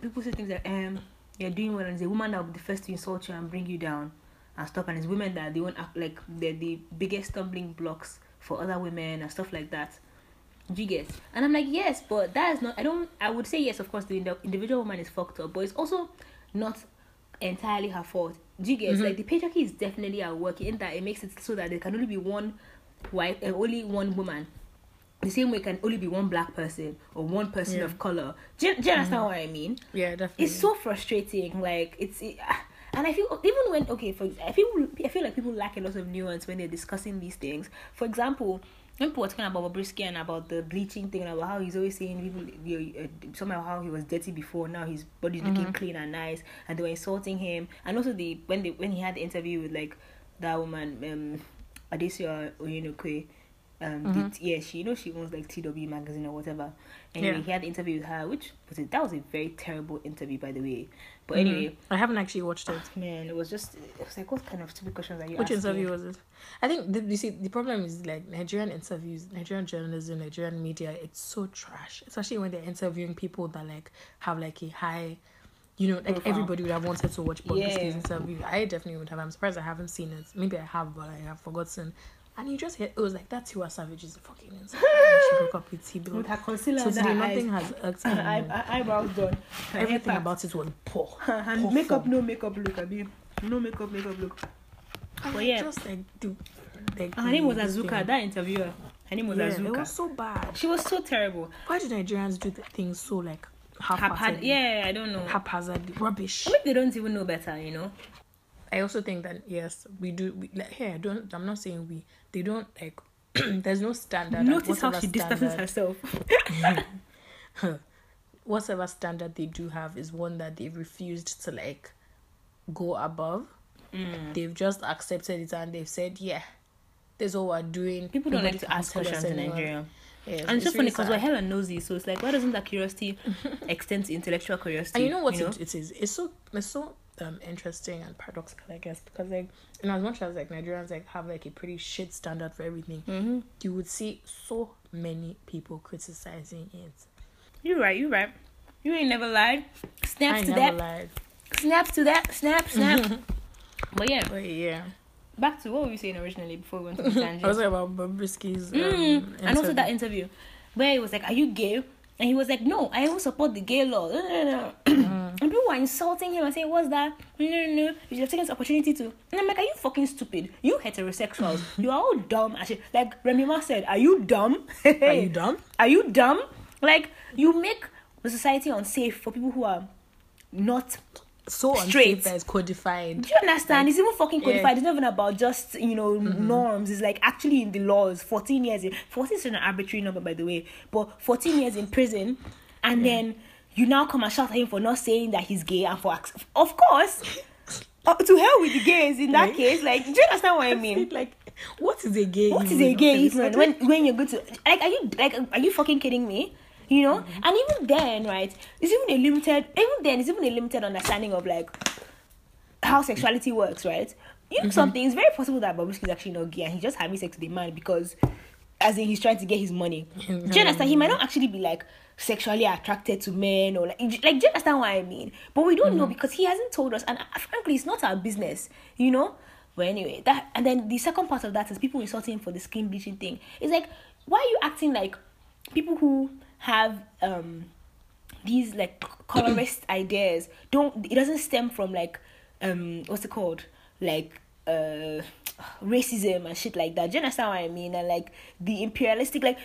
[SPEAKER 1] people say things like, um, you're doing well, and it's a woman that will be the first to insult you and bring you down and stuff, and it's women that they won't act like they're the biggest stumbling blocks for other women and stuff like that. Do you get? And I'm like, yes, but that is not. I don't. I would say yes, of course, the individual woman is fucked up, but it's also not entirely her fault. Do you get? Mm-hmm. Like the patriarchy is definitely at work in that it makes it so that there can only be one white and eh, only one woman. The same way it can only be one black person or one person
[SPEAKER 2] Yeah.
[SPEAKER 1] of color. Do you, do you understand mm. what I mean?
[SPEAKER 2] Yeah, definitely.
[SPEAKER 1] It's so frustrating. Like it's, it, ah, and I feel even when okay, for I feel I feel like people lack a lot of nuance when they're discussing these things. For example, when people were talking about Bobrisky and about the bleaching thing and about how he's always saying people uh, somehow how he was dirty before now his body's looking clean and nice and they were insulting him. And also the when they when he had the interview with like that woman um Adesuwa Onyenokwe um did, yeah she you know she owns like TW magazine or whatever. Anyway
[SPEAKER 2] Yeah.
[SPEAKER 1] he had the interview with her which was it that was a very terrible interview by the way but
[SPEAKER 2] Mhm.
[SPEAKER 1] anyway
[SPEAKER 2] I haven't actually watched it.
[SPEAKER 1] man it was just it was like what kind of stupid questions are you
[SPEAKER 2] Which
[SPEAKER 1] asking?
[SPEAKER 2] interview was it? I think the, you see the problem is like Nigerian interviews, Nigerian journalism, Nigerian media. It's so trash, especially when they're interviewing people that like have like a high, you know, like everybody would have wanted to watch Bobrisky's
[SPEAKER 1] Yeah.
[SPEAKER 2] interview. I definitely would have. I'm surprised I haven't seen it. Maybe I have, but I have forgotten. And you just hear it was like that Tiwa Savage is fucking insane. she broke up with T
[SPEAKER 1] with her concealer
[SPEAKER 2] So today
[SPEAKER 1] her
[SPEAKER 2] nothing
[SPEAKER 1] eyes
[SPEAKER 2] has irked
[SPEAKER 1] her eye, eyebrows done her
[SPEAKER 2] Everything about it was poor.
[SPEAKER 1] her
[SPEAKER 2] poor
[SPEAKER 1] makeup
[SPEAKER 2] form.
[SPEAKER 1] no makeup look abi no makeup makeup look
[SPEAKER 2] And,
[SPEAKER 1] But yeah.
[SPEAKER 2] just like like
[SPEAKER 1] her name was Azuka
[SPEAKER 2] thing.
[SPEAKER 1] that interviewer her name was
[SPEAKER 2] Yeah,
[SPEAKER 1] Azuka
[SPEAKER 2] it was so bad.
[SPEAKER 1] she was so terrible
[SPEAKER 2] Why do Nigerians do the things so like haphazard?
[SPEAKER 1] yeah I don't know
[SPEAKER 2] Haphazard, rubbish.
[SPEAKER 1] I mean they don't even know better you know
[SPEAKER 2] I also think that yes, we do. We, like, here, I don't. I'm not saying we. They don't like. there's no standard.
[SPEAKER 1] notice how she distances herself
[SPEAKER 2] Whatever standard they do have is one that they've refused to like go above.
[SPEAKER 1] Mm.
[SPEAKER 2] They've just accepted it and they've said, yeah, this is what we're doing.
[SPEAKER 1] people don't like to ask questions in. Nigeria
[SPEAKER 2] Yes,
[SPEAKER 1] and it's so funny because we're hella nosy so it's like why doesn't that curiosity extend to intellectual curiosity
[SPEAKER 2] And you know what It, it is? It's so it's so um interesting and paradoxical, I guess, because like, in as much as like Nigerians like have like a pretty shit standard for everything,
[SPEAKER 1] mm-hmm.
[SPEAKER 2] you would see so many people criticizing it.
[SPEAKER 1] you're right you're right you ain't never lied snaps
[SPEAKER 2] I
[SPEAKER 1] to
[SPEAKER 2] never
[SPEAKER 1] that
[SPEAKER 2] lied.
[SPEAKER 1] snaps to that snap snap but yeah
[SPEAKER 2] But yeah,
[SPEAKER 1] back to what were we saying originally before we went to the tangent
[SPEAKER 2] I was talking about Bobrisky's. Um,
[SPEAKER 1] Mm, and also that interview where it was like, "Are you gay?" And he was like, no, I will support the gay law. No. and people were insulting him and saying, what's that? No, no, no. You should have taken this opportunity to. And I'm like, are you fucking stupid? You heterosexuals. you are all dumb. She, like Remy Ma said, are you dumb?
[SPEAKER 2] Are you dumb?
[SPEAKER 1] Are you dumb? Like, you make the society unsafe for people who are not
[SPEAKER 2] So
[SPEAKER 1] Straight.
[SPEAKER 2] it's codified.
[SPEAKER 1] do you understand? it's even fucking codified.
[SPEAKER 2] yeah. Mm-hmm.
[SPEAKER 1] It's not even about just you know norms. It's like actually in the laws. Fourteen years. In, Fourteen is an arbitrary number, by the way. But fourteen years in prison, and then you now come and shout at him for not saying that he's gay and for of course. Uh, to hell with the gays in that case. Like, do you understand what I mean?
[SPEAKER 2] like, what is a gay?
[SPEAKER 1] What is a gay even when when you're going to like are you like are you fucking kidding me? You know?
[SPEAKER 2] Mm-hmm.
[SPEAKER 1] And even then, right, it's even a limited even then it's even a limited understanding of like how sexuality works, right? You
[SPEAKER 2] Mm-hmm.
[SPEAKER 1] know something, it's very possible that Bobrisky is actually not gay and he's just having sex with a man because as in he's trying to get his money. Do you understand? He might not actually be like sexually attracted to men or like like do you understand what I mean? But we don't know
[SPEAKER 2] Mm-hmm.
[SPEAKER 1] because he hasn't told us and uh, frankly it's not our business, you know? But anyway, that and then the second part of that is people insulting him for the skin bleaching thing. It's like why are you acting like people who have um these like colorist ideas don't it doesn't stem from like um what's it called like uh racism and shit like that do you understand what i mean and like the imperialistic like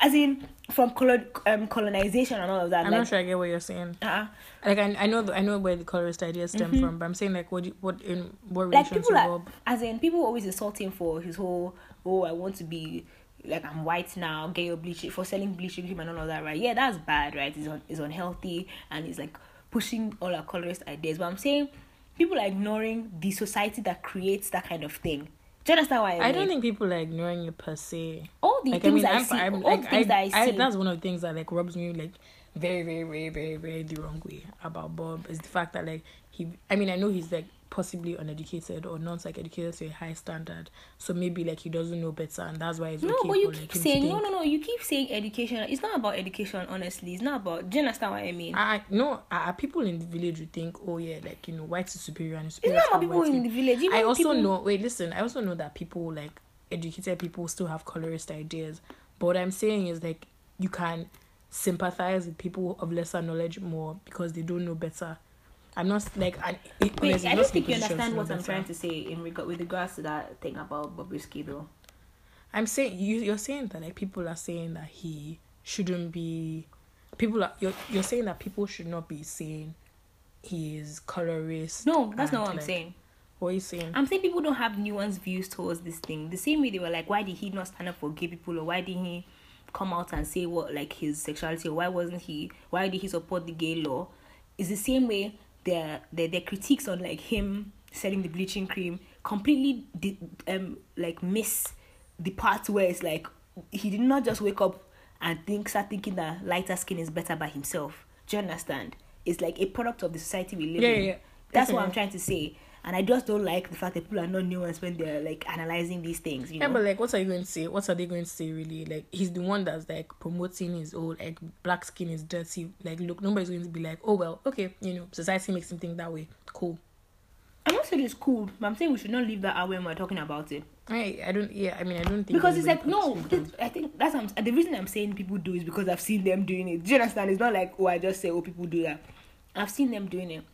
[SPEAKER 1] as in from colon um colonization and all of that
[SPEAKER 2] I'm
[SPEAKER 1] like
[SPEAKER 2] not sure I get what you're saying.
[SPEAKER 1] uh,
[SPEAKER 2] Like I, I know the, I know where the colorist ideas stem from, but I'm saying like what you, what in what
[SPEAKER 1] Mm-hmm. like
[SPEAKER 2] relation
[SPEAKER 1] people
[SPEAKER 2] to
[SPEAKER 1] are
[SPEAKER 2] Bob?
[SPEAKER 1] as in people always insult him for his whole oh i want to be like i'm white now gay or bleaching for selling bleaching cream and all of that right yeah that's bad right it's, un- it's unhealthy and it's like pushing all our colorist ideas but i'm saying people are ignoring the society that creates that kind of thing do you understand why I,
[SPEAKER 2] I
[SPEAKER 1] mean?
[SPEAKER 2] don't think people are ignoring it per se.
[SPEAKER 1] all the
[SPEAKER 2] Like I
[SPEAKER 1] things
[SPEAKER 2] mean,
[SPEAKER 1] I see,
[SPEAKER 2] I'm
[SPEAKER 1] all
[SPEAKER 2] like
[SPEAKER 1] the things
[SPEAKER 2] I,
[SPEAKER 1] that I
[SPEAKER 2] I,
[SPEAKER 1] see.
[SPEAKER 2] that's one of the things that like rubs me like very, very, very, very, very the wrong way about Bob is the fact that like he. I mean, I know he's like possibly uneducated or not like educated to a high standard, so maybe like he doesn't know better, and that's why it's
[SPEAKER 1] no,
[SPEAKER 2] okay
[SPEAKER 1] but you
[SPEAKER 2] for
[SPEAKER 1] keep
[SPEAKER 2] him
[SPEAKER 1] saying no, no, no. You keep saying education. It's not about education, honestly. It's not about. Do you understand what I mean?
[SPEAKER 2] I no, uh, people in the village would think, oh yeah, like you know, white is superior and
[SPEAKER 1] it's
[SPEAKER 2] superior.
[SPEAKER 1] not about people in the village. Even
[SPEAKER 2] I also
[SPEAKER 1] people,
[SPEAKER 2] know. Wait, listen. I also know that people like educated people still have colorist ideas. But what I'm saying is like you can sympathize with people of lesser knowledge more because they don't know better. I'm not like I. It,
[SPEAKER 1] Wait,
[SPEAKER 2] honestly,
[SPEAKER 1] I don't think you
[SPEAKER 2] in position to
[SPEAKER 1] understand what I'm
[SPEAKER 2] better.
[SPEAKER 1] trying to say in regard with regards to that thing about Bobrisky though.
[SPEAKER 2] I'm saying you. You're saying that like people are saying that he shouldn't be. People are. You're you're saying that people should not be saying he is colorist.
[SPEAKER 1] No, that's not what I'm saying.
[SPEAKER 2] What are you saying?
[SPEAKER 1] I'm saying people don't have nuanced views towards this thing. The same way they were like, why did he not stand up for gay people, or why did he come out and say what like his sexuality, or why wasn't he? Why did he support the gay law? It's the same way their their, their critiques on like him selling the bleaching cream completely di- um like miss the part where it's like he did not just wake up and think start thinking that lighter skin is better by himself. Do you understand? It's like a product of the society we live
[SPEAKER 2] Yeah,
[SPEAKER 1] in.
[SPEAKER 2] yeah, yeah.
[SPEAKER 1] That's what I'm trying to say. And I just don't like the fact that people are not nuanced when they're like analyzing these things. You
[SPEAKER 2] Yeah,
[SPEAKER 1] know?
[SPEAKER 2] but like, what are you going to say? What are they going to say? Really, like, he's the one that's like promoting his old like black skin is dirty. Like, look, nobody's going to be like, oh well, okay, you know, society makes him think that way. Cool.
[SPEAKER 1] I'm not saying it's cool, but I'm saying we should not leave that out when we're talking about it.
[SPEAKER 2] I I don't. Yeah, I mean, I don't think
[SPEAKER 1] Because it's like no, it- I think that's I'm, the reason I'm saying people do is because I've seen them doing it. Do you understand? It's not like oh I just say oh people do that. I've seen them doing it.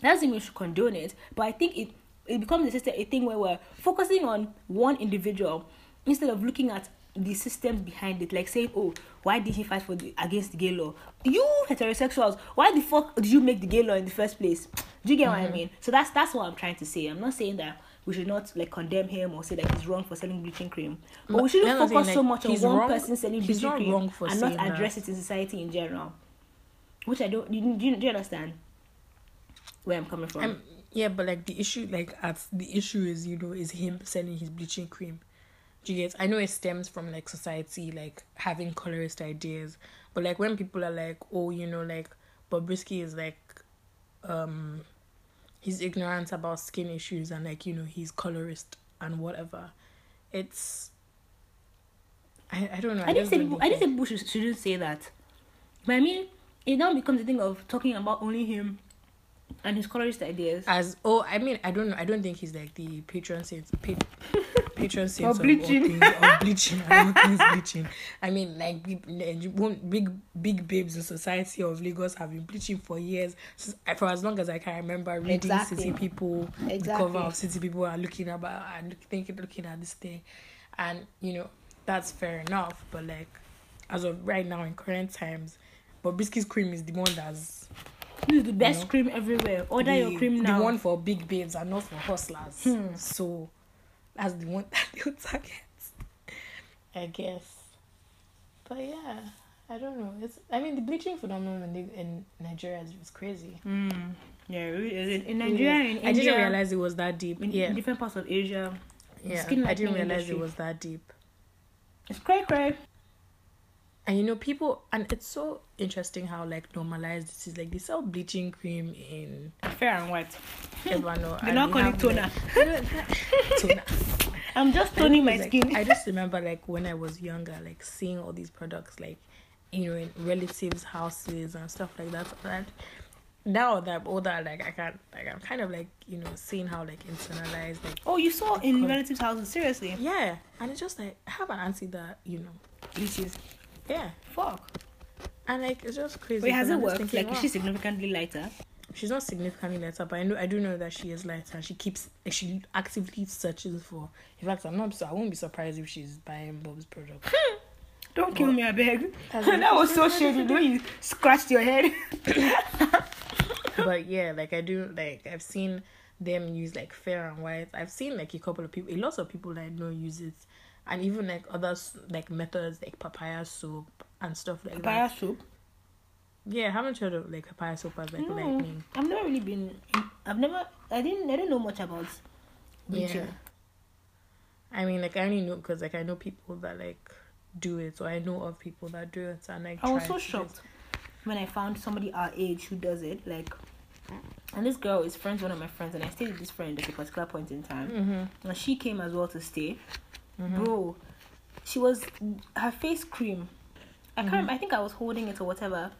[SPEAKER 1] That doesn't mean we should condone it, but I think it it becomes a, system, a thing where we're focusing on one individual instead of looking at the systems behind it. Like saying oh why did he fight for the, against the gay law? You heterosexuals, why the fuck did you make the gay law in the first place? Do you get what I mm-hmm. mean? So that's that's what I'm trying to say. I'm not saying that we should not like condemn him or say that he's wrong for selling bleaching cream, but, we shouldn't
[SPEAKER 2] that's what I'm
[SPEAKER 1] focus
[SPEAKER 2] saying,
[SPEAKER 1] so much on one
[SPEAKER 2] wrong-
[SPEAKER 1] person selling bleaching cream
[SPEAKER 2] wrong for
[SPEAKER 1] and not
[SPEAKER 2] saying that.
[SPEAKER 1] address it in society in general. Which I don't. Do you, do you, do you understand where I'm coming from?
[SPEAKER 2] I'm, yeah, but like the issue, like at the issue is you know is him selling his bleaching cream. Do you get? I know it stems from like society like having colorist ideas, but like when people are like, oh, you know, like Bobrisky is like, um, he's ignorant about skin issues and like you know he's colorist and whatever. It's. I, I don't know.
[SPEAKER 1] I didn't say
[SPEAKER 2] don't
[SPEAKER 1] people.
[SPEAKER 2] think
[SPEAKER 1] I didn't
[SPEAKER 2] it-
[SPEAKER 1] say people should, shouldn't say that. But I mean, it now becomes a thing of talking about only him And his colorist ideas.
[SPEAKER 2] as oh I mean I don't know I don't think he's like the patron saint pa- patron saint
[SPEAKER 1] Of
[SPEAKER 2] of,
[SPEAKER 1] bleaching.
[SPEAKER 2] all things, of bleaching and all things bleaching. I mean like big big big babes in society of Lagos have been bleaching for years since, for as long as I can remember reading
[SPEAKER 1] Exactly.
[SPEAKER 2] city people the cover of city people are looking about and thinking looking at this thing and you know that's fair enough but like as of right now in current times but Biscuit's cream is the one that's
[SPEAKER 1] This is the best
[SPEAKER 2] know?
[SPEAKER 1] cream everywhere. Order
[SPEAKER 2] the,
[SPEAKER 1] your cream now.
[SPEAKER 2] The one for big babes and not for hustlers.
[SPEAKER 1] Hmm.
[SPEAKER 2] So that's the one that they'll target. I guess. But yeah, I don't know. It's I mean the bleaching phenomenon in, in Nigeria is, is crazy.
[SPEAKER 1] Mm. Yeah. In, in Nigeria, in
[SPEAKER 2] I didn't realize it was that deep.
[SPEAKER 1] in,
[SPEAKER 2] yeah,
[SPEAKER 1] in different parts of Asia,
[SPEAKER 2] yeah.
[SPEAKER 1] skin
[SPEAKER 2] I didn't realize
[SPEAKER 1] industry.
[SPEAKER 2] it was that deep.
[SPEAKER 1] it's cray cray.
[SPEAKER 2] And you know, people, and it's so interesting how like normalized this is. Like they sell bleaching cream in
[SPEAKER 1] Fair and white.
[SPEAKER 2] Ebano.
[SPEAKER 1] They
[SPEAKER 2] and
[SPEAKER 1] not
[SPEAKER 2] calling
[SPEAKER 1] toner.
[SPEAKER 2] toner.
[SPEAKER 1] I'm just toning my
[SPEAKER 2] like,
[SPEAKER 1] skin.
[SPEAKER 2] I just remember like when I was younger, like seeing all these products, like you know, in relatives' houses and stuff like that. And now that I'm older, like I can't, like I'm kind of like you know seeing how like internalized, like
[SPEAKER 1] oh, you saw in relatives' houses? Seriously?
[SPEAKER 2] yeah, and it's just like I have an auntie that you know,
[SPEAKER 1] Bleaches.
[SPEAKER 2] Yeah,
[SPEAKER 1] Fuck.
[SPEAKER 2] and like it's just crazy.
[SPEAKER 1] Wait, has it worked?
[SPEAKER 2] thinking,
[SPEAKER 1] Like, is she significantly lighter?
[SPEAKER 2] She's not significantly lighter, but I know I do know that she is lighter. She keeps she actively searches for. In fact, I'm not. So I won't be surprised if she's buying Bob's product.
[SPEAKER 1] Don't kill me, I beg. That was so shady. Way you scratched your head.
[SPEAKER 2] but yeah, like I do like I've seen them use like fair and white. I've seen like a couple of people, a lot of people that I know use it, and even like others like methods like papaya soap and stuff like
[SPEAKER 1] Papaya
[SPEAKER 2] that.
[SPEAKER 1] Papaya soup.
[SPEAKER 2] Yeah, I haven't heard of like papaya soap as like
[SPEAKER 1] No,
[SPEAKER 2] lightning?
[SPEAKER 1] I've never really been. I've never. I didn't. I didn't know much about bleaching.
[SPEAKER 2] Yeah. I mean, like I only know because like I know people that like do it, or I know of people that do it, and like
[SPEAKER 1] I was so
[SPEAKER 2] to do it.
[SPEAKER 1] shocked when I found somebody our age who does it. Like, and this girl is friends with one of my friends, and I stayed with this friend at a particular point in time.
[SPEAKER 2] Mm-hmm.
[SPEAKER 1] And she came as well to stay.
[SPEAKER 2] Mhm.
[SPEAKER 1] Bro, she was her face cream. I can't.
[SPEAKER 2] Mhm.
[SPEAKER 1] remember, I think I was holding it or whatever,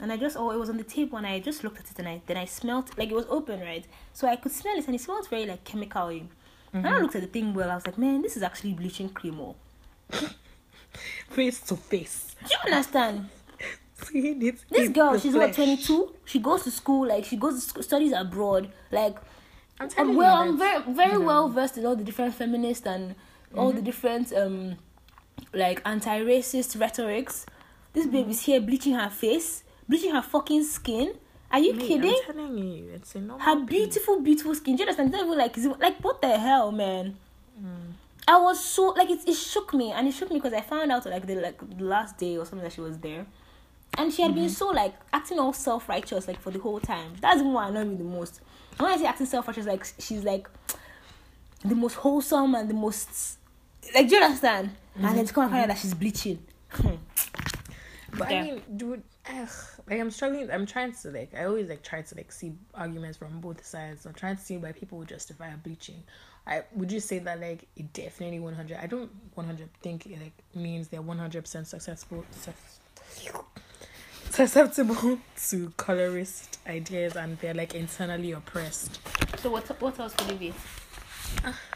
[SPEAKER 1] and I just oh it was on the table and I just looked at it and I then I smelled like it was open right, so I could smell it and it smelled very like chemical-y. And I
[SPEAKER 2] Mhm.
[SPEAKER 1] looked at the thing well. I was like, man, this is actually bleaching cream. Oh,
[SPEAKER 2] Face to face.
[SPEAKER 1] do you understand?
[SPEAKER 2] Seeing it
[SPEAKER 1] This girl,
[SPEAKER 2] the
[SPEAKER 1] she's what twenty two. She goes to school like she goes to school, studies abroad. Like
[SPEAKER 2] I'm telling
[SPEAKER 1] I'm
[SPEAKER 2] you
[SPEAKER 1] well,
[SPEAKER 2] that,
[SPEAKER 1] I'm very very
[SPEAKER 2] you know,
[SPEAKER 1] well versed in all the different feminist and all
[SPEAKER 2] Mm-hmm.
[SPEAKER 1] the different um like anti-racist rhetorics. This
[SPEAKER 2] Mm-hmm.
[SPEAKER 1] baby's here bleaching her face, bleaching her fucking skin. Are you
[SPEAKER 2] mate,
[SPEAKER 1] kidding?
[SPEAKER 2] I'm telling you, it's a normal
[SPEAKER 1] Her
[SPEAKER 2] thing.
[SPEAKER 1] beautiful, beautiful skin. Do you understand? It's even like is it- like what the hell, man?
[SPEAKER 2] Mm.
[SPEAKER 1] I was so like it, it shook me and it shook me because I found out like the like the last day or something that she was there. And she had
[SPEAKER 2] Mm-hmm.
[SPEAKER 1] been so like acting all self righteous like for the whole time. That's what annoyed me the most. And when I say acting self righteous, like she's like the most wholesome and the most like do you understand? And then mm-hmm. to come and find out that mm-hmm. she's bleaching.
[SPEAKER 2] But
[SPEAKER 1] Yeah.
[SPEAKER 2] I mean, dude, ugh, like I'm struggling. I'm trying to like. I always like try to like see arguments from both sides. I'm trying to see why people would justify bleaching. I would you say that like it definitely 100. I don't 100 think it like means they're 100 percent successful. sus- Susceptible to colorist ideas and they're like internally oppressed.
[SPEAKER 1] So what what else could it be?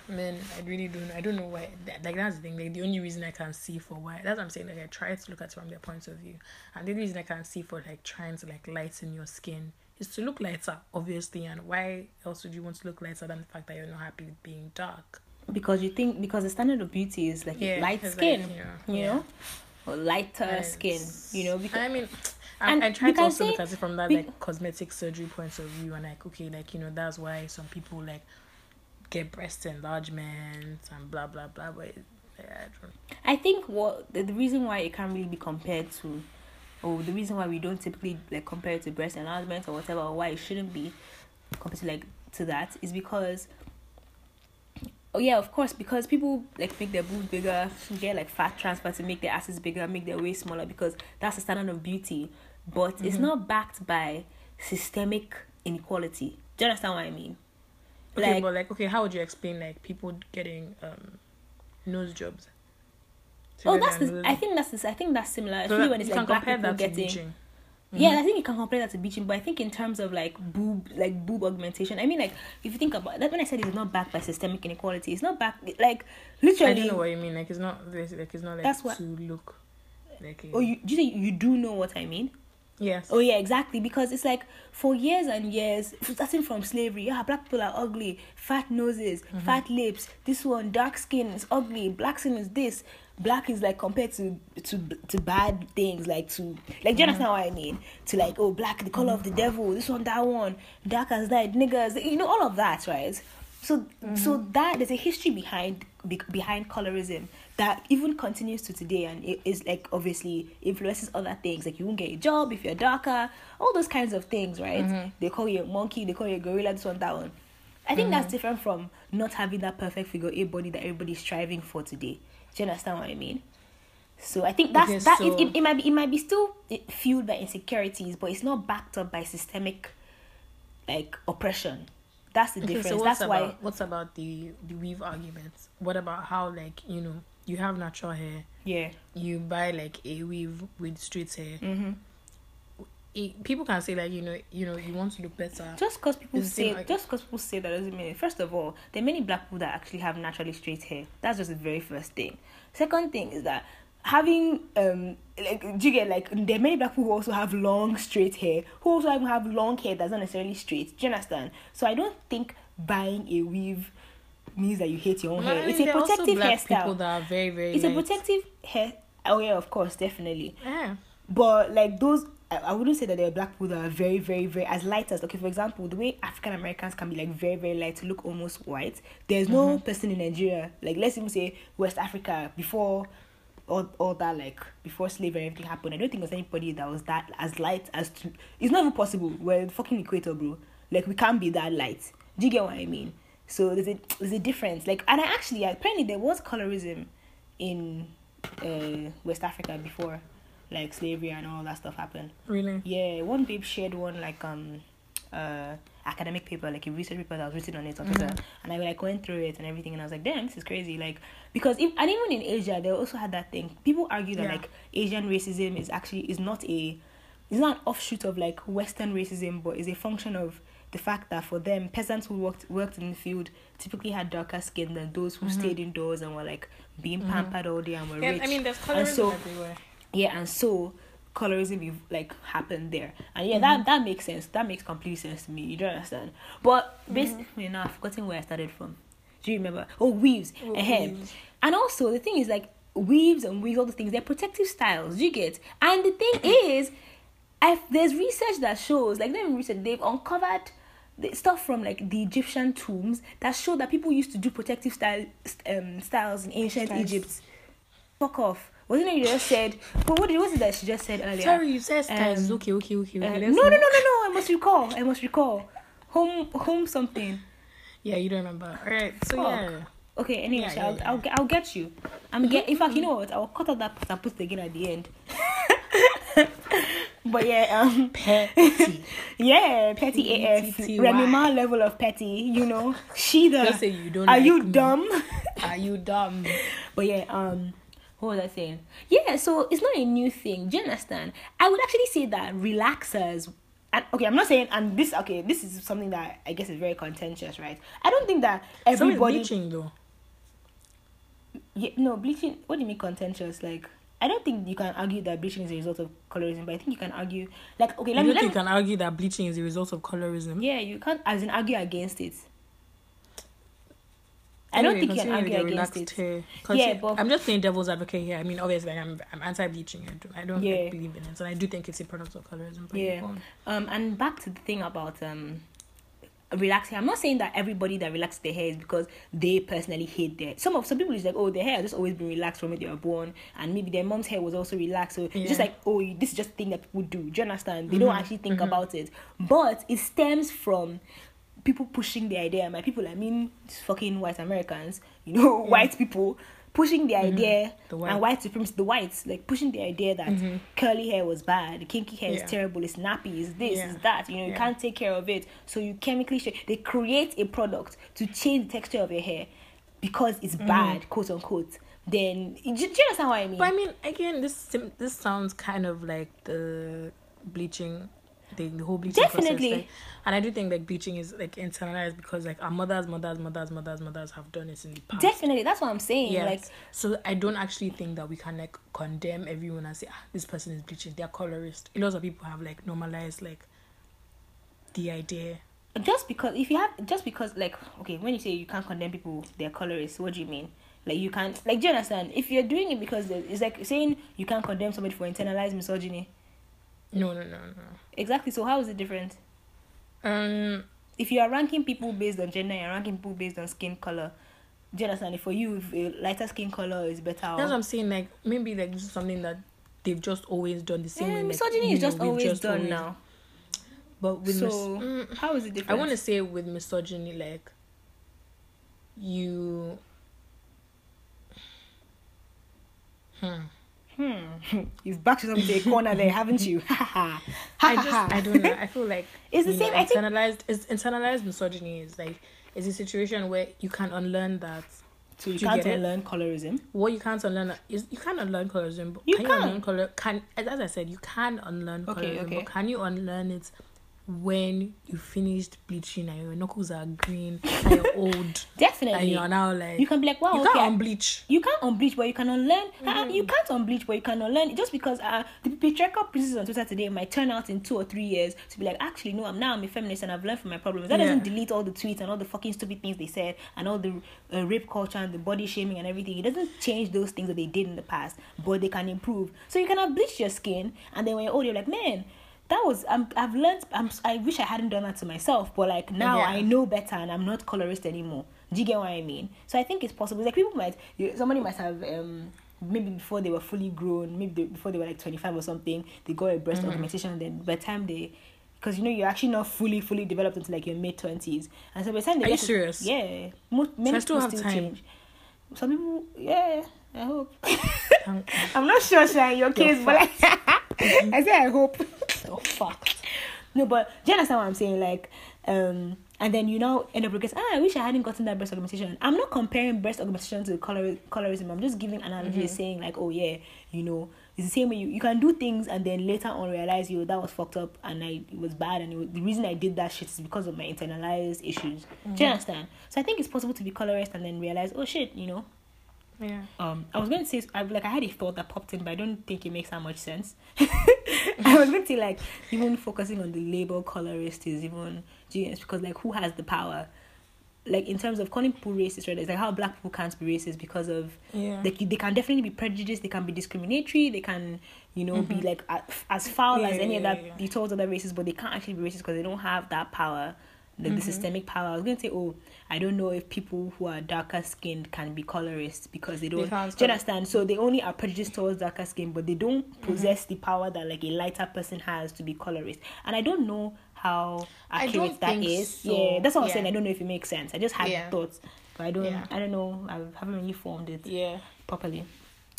[SPEAKER 2] Man, I really don't. I don't know why. That, like that's the thing. Like the only reason I can see for why. That's what I'm saying. Like I try to look at it from their point of view, and the only reason I can see for like trying to like lighten your skin is to look lighter, obviously. And why else would you want to look lighter than the fact that you're not happy with being dark?
[SPEAKER 1] Because you think because the standard of beauty is like light skin,
[SPEAKER 2] like, you know,
[SPEAKER 1] you
[SPEAKER 2] yeah.
[SPEAKER 1] know, or lighter
[SPEAKER 2] And
[SPEAKER 1] skin, you know. Because
[SPEAKER 2] I mean,
[SPEAKER 1] And
[SPEAKER 2] I, try to also
[SPEAKER 1] say
[SPEAKER 2] look at it from that
[SPEAKER 1] be-
[SPEAKER 2] like cosmetic surgery point of view, and like okay, like you know that's why some people like get breast enlargement and blah blah blah. But it, I don't.
[SPEAKER 1] I think what the, the reason why it can't really be compared to, or the reason why we don't typically like compare it to breast enlargement or whatever, or why it shouldn't be compared to like to that is because. Oh yeah, of course, because people like make their boobs bigger, get like fat transfer to make their asses bigger, make their waist smaller because that's the standard of beauty. But it's
[SPEAKER 2] Mm-hmm.
[SPEAKER 1] not backed by systemic inequality. Do you understand what I mean?
[SPEAKER 2] Okay,
[SPEAKER 1] Like-
[SPEAKER 2] but like, okay, how would you explain like people getting um nose jobs?
[SPEAKER 1] Oh, that's the, I think that's the, I think that's similar,
[SPEAKER 2] So
[SPEAKER 1] especially
[SPEAKER 2] that-
[SPEAKER 1] when it's
[SPEAKER 2] you
[SPEAKER 1] like
[SPEAKER 2] can
[SPEAKER 1] black
[SPEAKER 2] compare
[SPEAKER 1] people
[SPEAKER 2] that to
[SPEAKER 1] getting.
[SPEAKER 2] bleaching.
[SPEAKER 1] Yeah, I think you can compare that to bleaching, but I think in terms of like boob, like boob augmentation, I mean, like if you think about that, when I said it's not backed by systemic inequality, it's not backed like literally.
[SPEAKER 2] I don't know what you mean. Like it's not this. Like it's not like
[SPEAKER 1] That's what-
[SPEAKER 2] to look. Like
[SPEAKER 1] Oh, you do you, say you do know what I mean?
[SPEAKER 2] Yes.
[SPEAKER 1] Oh yeah, exactly. Because it's like for years and years, starting from slavery, yeah, black people are ugly, fat noses, mm-hmm. fat lips. This one, dark skin is ugly. Black skin is this. Black is like compared to to to bad things, like to like. Do you understand mm-hmm. what I mean? To like, oh, black, the color of the mm-hmm. devil. This one, that one, dark as night, niggas. You know all of that, right? So so mm-hmm. that there's a history behind be, behind colorism that even continues to today and it is like obviously influences other things. Like you won't get a job if you're darker. All those kinds of things right? Mm-hmm. They call you a monkey they call you a gorilla this one that one. I think that's mm-hmm. different from not having that perfect figure A body that everybody's striving for today. Do you understand what i mean? So i think that's
[SPEAKER 2] Okay,
[SPEAKER 1] that it,
[SPEAKER 2] so-
[SPEAKER 1] it, it might be it might be still fueled by insecurities but it's not backed up by systemic like oppression that's the
[SPEAKER 2] Okay,
[SPEAKER 1] difference
[SPEAKER 2] so what's
[SPEAKER 1] that's
[SPEAKER 2] about
[SPEAKER 1] why
[SPEAKER 2] what's about the the weave arguments? What about how like you know you have natural hair,
[SPEAKER 1] yeah
[SPEAKER 2] you buy like a weave with straight hair.
[SPEAKER 1] mm-hmm.
[SPEAKER 2] It, people can say like you know you know you want to look better.
[SPEAKER 1] just because people
[SPEAKER 2] It's
[SPEAKER 1] say
[SPEAKER 2] like-
[SPEAKER 1] just because people say that doesn't mean it. first of all there are many black people that actually have naturally straight hair that's just the very first thing second thing is that having um like do you get like there are many black people who also have long straight hair who also even have long hair that's not necessarily straight do you understand so i don't think buying a weave means that you hate your own
[SPEAKER 2] I
[SPEAKER 1] hair
[SPEAKER 2] mean,
[SPEAKER 1] it's a protective hairstyle
[SPEAKER 2] that are very very.
[SPEAKER 1] it's a protective hair oh yeah of course definitely
[SPEAKER 2] Yeah.
[SPEAKER 1] but like those, I, I wouldn't say that there are black people that are very, very, very as light as okay. For example, the way African Americans can be like very, very light to look almost white. There's no person in Nigeria, like let's even say West Africa before all, all that like before slavery everything happened. I don't think there's anybody that was that as light as to. It's not even possible. We're in fucking equator, bro. Like we can't be that light. Do you get what I mean? So there's a there's a difference. Like and I actually apparently there was colorism in uh, West Africa before like slavery and all that stuff happened.
[SPEAKER 2] Really.
[SPEAKER 1] Yeah, one babe shared one like um uh academic paper, like a research paper that was written on it on Twitter, mm-hmm. and I like went through it and everything, and I was like, damn, this is crazy. Like because if, and even in Asia, they also had that thing. People argue that
[SPEAKER 2] Yeah.
[SPEAKER 1] like Asian racism is actually is not a it's not an offshoot of like Western racism, but is a function of the fact that for them, peasants who worked worked in the field typically had darker skin than those who mm-hmm. stayed indoors and were like being mm-hmm. pampered all day and were
[SPEAKER 2] Yeah,
[SPEAKER 1] rich.
[SPEAKER 2] I mean, there's
[SPEAKER 1] And
[SPEAKER 2] colorism
[SPEAKER 1] so-
[SPEAKER 2] everywhere.
[SPEAKER 1] yeah and so colorism ev- like happened there. And yeah that that makes sense. That makes complete sense to me. You don't understand. But basically now i've forgotten where i started from. Do you remember? Oh weaves.
[SPEAKER 2] Oh, weaves.
[SPEAKER 1] and also the thing is like weaves and wigs all the things they're protective styles. You get? And the thing is i there's research that shows like them research they've uncovered the stuff from like the Egyptian tombs that show that people used to do protective style um, styles in ancient
[SPEAKER 2] Styles.
[SPEAKER 1] Egypt. Fuck off. Wasn't it you just said? But what, was it that she just said earlier?
[SPEAKER 2] Sorry, you said styles.
[SPEAKER 1] Um,
[SPEAKER 2] okay, okay, okay. okay.
[SPEAKER 1] Uh, no, no, no, no, no. I must recall. I must recall. Home, home something.
[SPEAKER 2] Yeah, you don't remember. All right. So
[SPEAKER 1] Fuck.
[SPEAKER 2] yeah.
[SPEAKER 1] Okay. Anyway,
[SPEAKER 2] Yeah, yeah,
[SPEAKER 1] I'll,
[SPEAKER 2] yeah.
[SPEAKER 1] I'll, get- I'll get you. I'm get. In fact, you know what? I'll cut out that part and put it again at the end. but yeah, um,
[SPEAKER 2] Petty.
[SPEAKER 1] yeah, petty AF,
[SPEAKER 2] P-E-T-T-Y.
[SPEAKER 1] Remy Ma level of petty. You know, she the.
[SPEAKER 2] Just say you don't.
[SPEAKER 1] Are
[SPEAKER 2] like
[SPEAKER 1] you
[SPEAKER 2] me.
[SPEAKER 1] dumb?
[SPEAKER 2] Are you dumb?
[SPEAKER 1] But yeah, um, what was I saying? Yeah, so it's not a new thing. Do you understand? I would actually say that relaxers. And okay, I'm not saying, and this okay, this is something that I guess is very contentious, right? I don't think that
[SPEAKER 2] So
[SPEAKER 1] everybody.
[SPEAKER 2] bleaching though.
[SPEAKER 1] Yeah, no, bleaching. What do you mean contentious? Like, I don't think you can argue that bleaching is a result of colorism, but I think you can argue, like, okay, let
[SPEAKER 2] you
[SPEAKER 1] me.
[SPEAKER 2] don't
[SPEAKER 1] Let
[SPEAKER 2] think
[SPEAKER 1] me
[SPEAKER 2] you can argue that bleaching is a result of colorism?
[SPEAKER 1] yeah, you can't as in argue against it. I don't think you can argue against
[SPEAKER 2] relaxed
[SPEAKER 1] it.
[SPEAKER 2] hair.
[SPEAKER 1] Yeah, but-
[SPEAKER 2] I'm just saying devil's advocate here. I mean, obviously, like, I'm I'm anti-bleaching. I, do, I don't
[SPEAKER 1] Yeah.
[SPEAKER 2] like, believe in it, and I do think it's a product of colorism.
[SPEAKER 1] Yeah. Um, and back to the thing about um, relaxing. I'm not saying that everybody that relaxes their hair is because they personally hate their. Some of some people is like, oh, their hair has just always been relaxed from when they were born, and maybe their mom's hair was also relaxed. So it's just like, oh, this is just thing that people do. Do you understand? They don't actually think about it, but it stems from people pushing the idea. My people, I mean, fucking white Americans, you know, white people pushing the mm-hmm. idea
[SPEAKER 2] The
[SPEAKER 1] and white supremacy, the whites, like pushing the idea that mm-hmm. curly hair was bad, kinky hair
[SPEAKER 2] Yeah.
[SPEAKER 1] is terrible, it's nappy, it's this,
[SPEAKER 2] Yeah.
[SPEAKER 1] it's that. You know, you
[SPEAKER 2] Yeah.
[SPEAKER 1] can't take care of it, so you chemically sh- they create a product to change the texture of your hair because it's mm-hmm. bad, quote unquote. Then do, do you understand what I mean?
[SPEAKER 2] But I mean, again, this this sounds kind of like the bleaching, the, the whole bleaching
[SPEAKER 1] Definitely.
[SPEAKER 2] process. Like, and I do think like bleaching is like internalized because like our mothers, mothers, mothers, mothers, mothers have done it in the past.
[SPEAKER 1] Definitely, that's what I'm saying.
[SPEAKER 2] Yes.
[SPEAKER 1] Like,
[SPEAKER 2] so I don't actually think that we can like condemn everyone and say ah, this person is bleaching. They're colorist. A lot of people have like normalized like the idea.
[SPEAKER 1] just because if you have just because like okay when you say you can't condemn people they're colorists what do you mean like you can't like do you understand if you're doing it because it's like saying you can't condemn somebody for internalized misogyny
[SPEAKER 2] No, no, no, no.
[SPEAKER 1] exactly so how is it different
[SPEAKER 2] Um,
[SPEAKER 1] if you are ranking people based on gender you're ranking people based on skin color do you understand if for you if a lighter skin color is better
[SPEAKER 2] that's what I'm saying. Like maybe like this is something that they've just always done the same
[SPEAKER 1] yeah,
[SPEAKER 2] way. Like,
[SPEAKER 1] misogyny
[SPEAKER 2] you
[SPEAKER 1] is just
[SPEAKER 2] we've
[SPEAKER 1] always done
[SPEAKER 2] always-
[SPEAKER 1] now
[SPEAKER 2] But with
[SPEAKER 1] so
[SPEAKER 2] mis- mm,
[SPEAKER 1] how is it different
[SPEAKER 2] I want to say with misogyny, like you. Hmm.
[SPEAKER 1] Hmm you've backed yourself into a corner there haven't you.
[SPEAKER 2] I just. I don't know. I feel like
[SPEAKER 1] It's the same-
[SPEAKER 2] Know,
[SPEAKER 1] I think-
[SPEAKER 2] internalized is internalized misogyny is like is a situation where you can unlearn that.
[SPEAKER 1] so you
[SPEAKER 2] you
[SPEAKER 1] can't
[SPEAKER 2] it?
[SPEAKER 1] unlearn colorism
[SPEAKER 2] What you can't unlearn is you can't unlearn colorism. But
[SPEAKER 1] You
[SPEAKER 2] can,
[SPEAKER 1] can.
[SPEAKER 2] you unlearn color? Can as I said, you can unlearn
[SPEAKER 1] Okay,
[SPEAKER 2] colorism,
[SPEAKER 1] okay.
[SPEAKER 2] but can you unlearn it when you finished bleaching and your knuckles are green and you're old and
[SPEAKER 1] definitely
[SPEAKER 2] you're now like
[SPEAKER 1] you can be like wow
[SPEAKER 2] you
[SPEAKER 1] okay
[SPEAKER 2] can't unbleach.
[SPEAKER 1] You can't unbleach, but you can unlearn. Uh,
[SPEAKER 2] Mm-hmm.
[SPEAKER 1] you can't unbleach, but you can unlearn. Just because uh, the patriarchal princess on Twitter today might turn out in two or three years to be like, actually, no, I'm now I'm a feminist and I've learned from my problems. That
[SPEAKER 2] Yeah.
[SPEAKER 1] doesn't delete all the tweets and all the fucking stupid things they said and all the uh, rape culture and the body shaming and everything. It doesn't change those things that they did in the past, but they can improve. So you can have bleached your skin, and then when you're old, you're like, man. That was I'm, I've learned. I'm, I wish I hadn't done that to myself, but like now
[SPEAKER 2] Yeah.
[SPEAKER 1] I know better and I'm not colorist anymore. Do you get what I mean? So I think it's possible. Like people might, you, somebody might have um maybe before they were fully grown, maybe they, before they were like twenty five or something, they got a breast
[SPEAKER 2] Mm-hmm.
[SPEAKER 1] augmentation. And then by the time they, because you know you're actually not fully fully developed until like your mid twenties, and so by the time they
[SPEAKER 2] Are
[SPEAKER 1] get
[SPEAKER 2] you
[SPEAKER 1] to-
[SPEAKER 2] serious?
[SPEAKER 1] yeah, most many
[SPEAKER 2] I still
[SPEAKER 1] people
[SPEAKER 2] have
[SPEAKER 1] still
[SPEAKER 2] time.
[SPEAKER 1] change. Some people, yeah, I hope. I'm not sure, Sha, in your case, but like, I say I hope.
[SPEAKER 2] oh fuck.
[SPEAKER 1] No, but do you understand what I'm saying? Like, um, and then you know, end up regretting, ah, I wish I hadn't gotten that breast augmentation. I'm not comparing breast augmentation to color colorism. I'm just giving analogy saying like, oh yeah, you know, it's the same way you, you can do things and then later on realize you that was fucked up and I it was bad and it was, the reason I did that shit is because of my internalized issues. Do you understand? So I think it's possible to be colorist and then realize, oh shit, you know,
[SPEAKER 2] Yeah.
[SPEAKER 1] um I was going to say I like I had a thought that popped in, but I don't think it makes that much sense. I was going to say like even focusing on the label colorist is even genius because like who has the power? Like in terms of calling people racist, right? It's like how black people can't be racist because of
[SPEAKER 2] Yeah.
[SPEAKER 1] like they can definitely be prejudiced, they can be discriminatory, they can you know be like a- as foul
[SPEAKER 2] Yeah,
[SPEAKER 1] as any
[SPEAKER 2] yeah,
[SPEAKER 1] other you told other races, but they can't actually be racist because they don't have that power. The, the systemic power. I was going to say, oh, I don't know if people who are darker skinned can be colorists because they don't. do you understand? So they only are prejudiced towards darker skin, but they don't
[SPEAKER 2] Mm-hmm.
[SPEAKER 1] possess the power that like a lighter person has to be colorist. And I don't know how accurate that is.
[SPEAKER 2] so.
[SPEAKER 1] Yeah, that's what
[SPEAKER 2] I'm
[SPEAKER 1] saying. I don't know if it makes sense. I just had
[SPEAKER 2] Yeah.
[SPEAKER 1] thoughts, but I don't.
[SPEAKER 2] Yeah.
[SPEAKER 1] I don't know. I haven't really formed it
[SPEAKER 2] Yeah.
[SPEAKER 1] properly.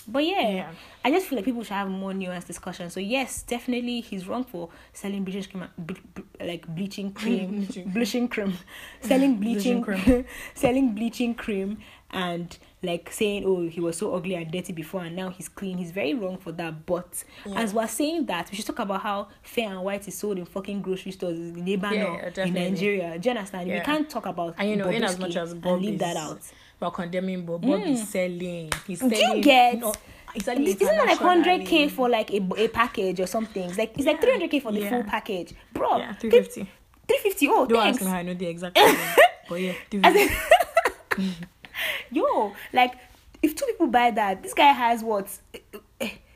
[SPEAKER 1] But yeah,
[SPEAKER 2] Yeah.
[SPEAKER 1] I just feel like people should have more nuanced discussion. So yes, definitely he's wrong for selling bleaching cream, ble- ble- like bleaching cream,
[SPEAKER 2] Bleaching
[SPEAKER 1] bleaching cream, selling bleaching,
[SPEAKER 2] Bleaching
[SPEAKER 1] cream, selling bleaching cream, and like saying, oh, he was so ugly and dirty before, and now he's clean. He's very wrong for that. But
[SPEAKER 2] Yeah.
[SPEAKER 1] as we're saying that, we should talk about how fair and white is sold in fucking grocery stores in Lebanon,
[SPEAKER 2] Yeah,
[SPEAKER 1] in. Nigeria. Do you understand? We can't talk about
[SPEAKER 2] And you know, in as much as
[SPEAKER 1] and leave that out.
[SPEAKER 2] We're condemning Bob. Bob is selling. He's selling.
[SPEAKER 1] Do you get?
[SPEAKER 2] No,
[SPEAKER 1] This isn't like hundred k for like a, a package or something. It's like it's like three hundred k for the
[SPEAKER 2] Yeah.
[SPEAKER 1] full package, bro.
[SPEAKER 2] Yeah, three fifty.
[SPEAKER 1] Three fifty. Oh,
[SPEAKER 2] Don't
[SPEAKER 1] thanks.
[SPEAKER 2] ask me how I know the exact. but yeah, 350.
[SPEAKER 1] in- Yo, like if two people buy that, this guy has what?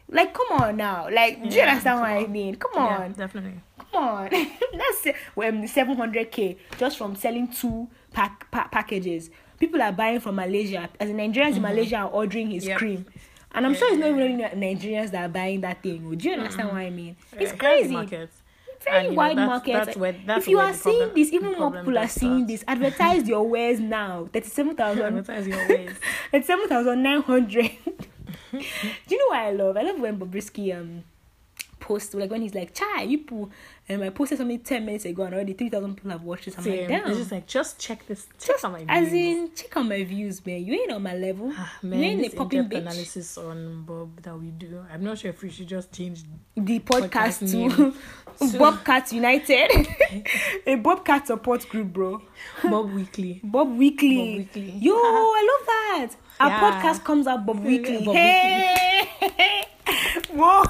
[SPEAKER 1] Like, come on now. Like, do you
[SPEAKER 2] Yeah,
[SPEAKER 1] understand what I mean? Come
[SPEAKER 2] yeah,
[SPEAKER 1] on,
[SPEAKER 2] definitely.
[SPEAKER 1] come on. That's um, seven hundred k just from selling two pack, pa- packages. People are buying from Malaysia. As in Nigerians in Malaysia are ordering his
[SPEAKER 2] Mm-hmm. Yep.
[SPEAKER 1] cream. And I'm sure it's not even Nigerians that are buying that thing. Do you understand what I mean? It's
[SPEAKER 2] Yeah,
[SPEAKER 1] crazy.
[SPEAKER 2] market.
[SPEAKER 1] very
[SPEAKER 2] And, you know,
[SPEAKER 1] wide
[SPEAKER 2] that's-
[SPEAKER 1] market.
[SPEAKER 2] that's where- that's
[SPEAKER 1] if you are seeing
[SPEAKER 2] problem-
[SPEAKER 1] this, even more people are seeing
[SPEAKER 2] start.
[SPEAKER 1] this. Advertise your wares now. Thirty-seven thousand.
[SPEAKER 2] Advertise your ways.
[SPEAKER 1] Thirty-seven thousand nine hundred. Do you know what I love? I love when Bobrisky um post like when he's like, "Chai, you poo," and I posted something ten minutes ago and already three thousand people have watched it. I'm like, damn.
[SPEAKER 2] It's just like just check this. Check
[SPEAKER 1] Just
[SPEAKER 2] on my views.
[SPEAKER 1] as in, check on my views, man. You ain't on my level.
[SPEAKER 2] Ah,
[SPEAKER 1] you
[SPEAKER 2] Man,
[SPEAKER 1] ain't
[SPEAKER 2] this
[SPEAKER 1] a popping bitch.
[SPEAKER 2] analysis on Bob that we do. I'm not sure if we should just change.
[SPEAKER 1] the podcast,
[SPEAKER 2] Podcast
[SPEAKER 1] to
[SPEAKER 2] So-
[SPEAKER 1] Bobcat United, a Bobcat support group, bro.
[SPEAKER 2] Bob Weekly.
[SPEAKER 1] Bob Weekly.
[SPEAKER 2] Bob Weekly.
[SPEAKER 1] Yo, I love that. Our
[SPEAKER 2] Yeah.
[SPEAKER 1] podcast comes out Bob Weekly.
[SPEAKER 2] Bob
[SPEAKER 1] hey, whoa.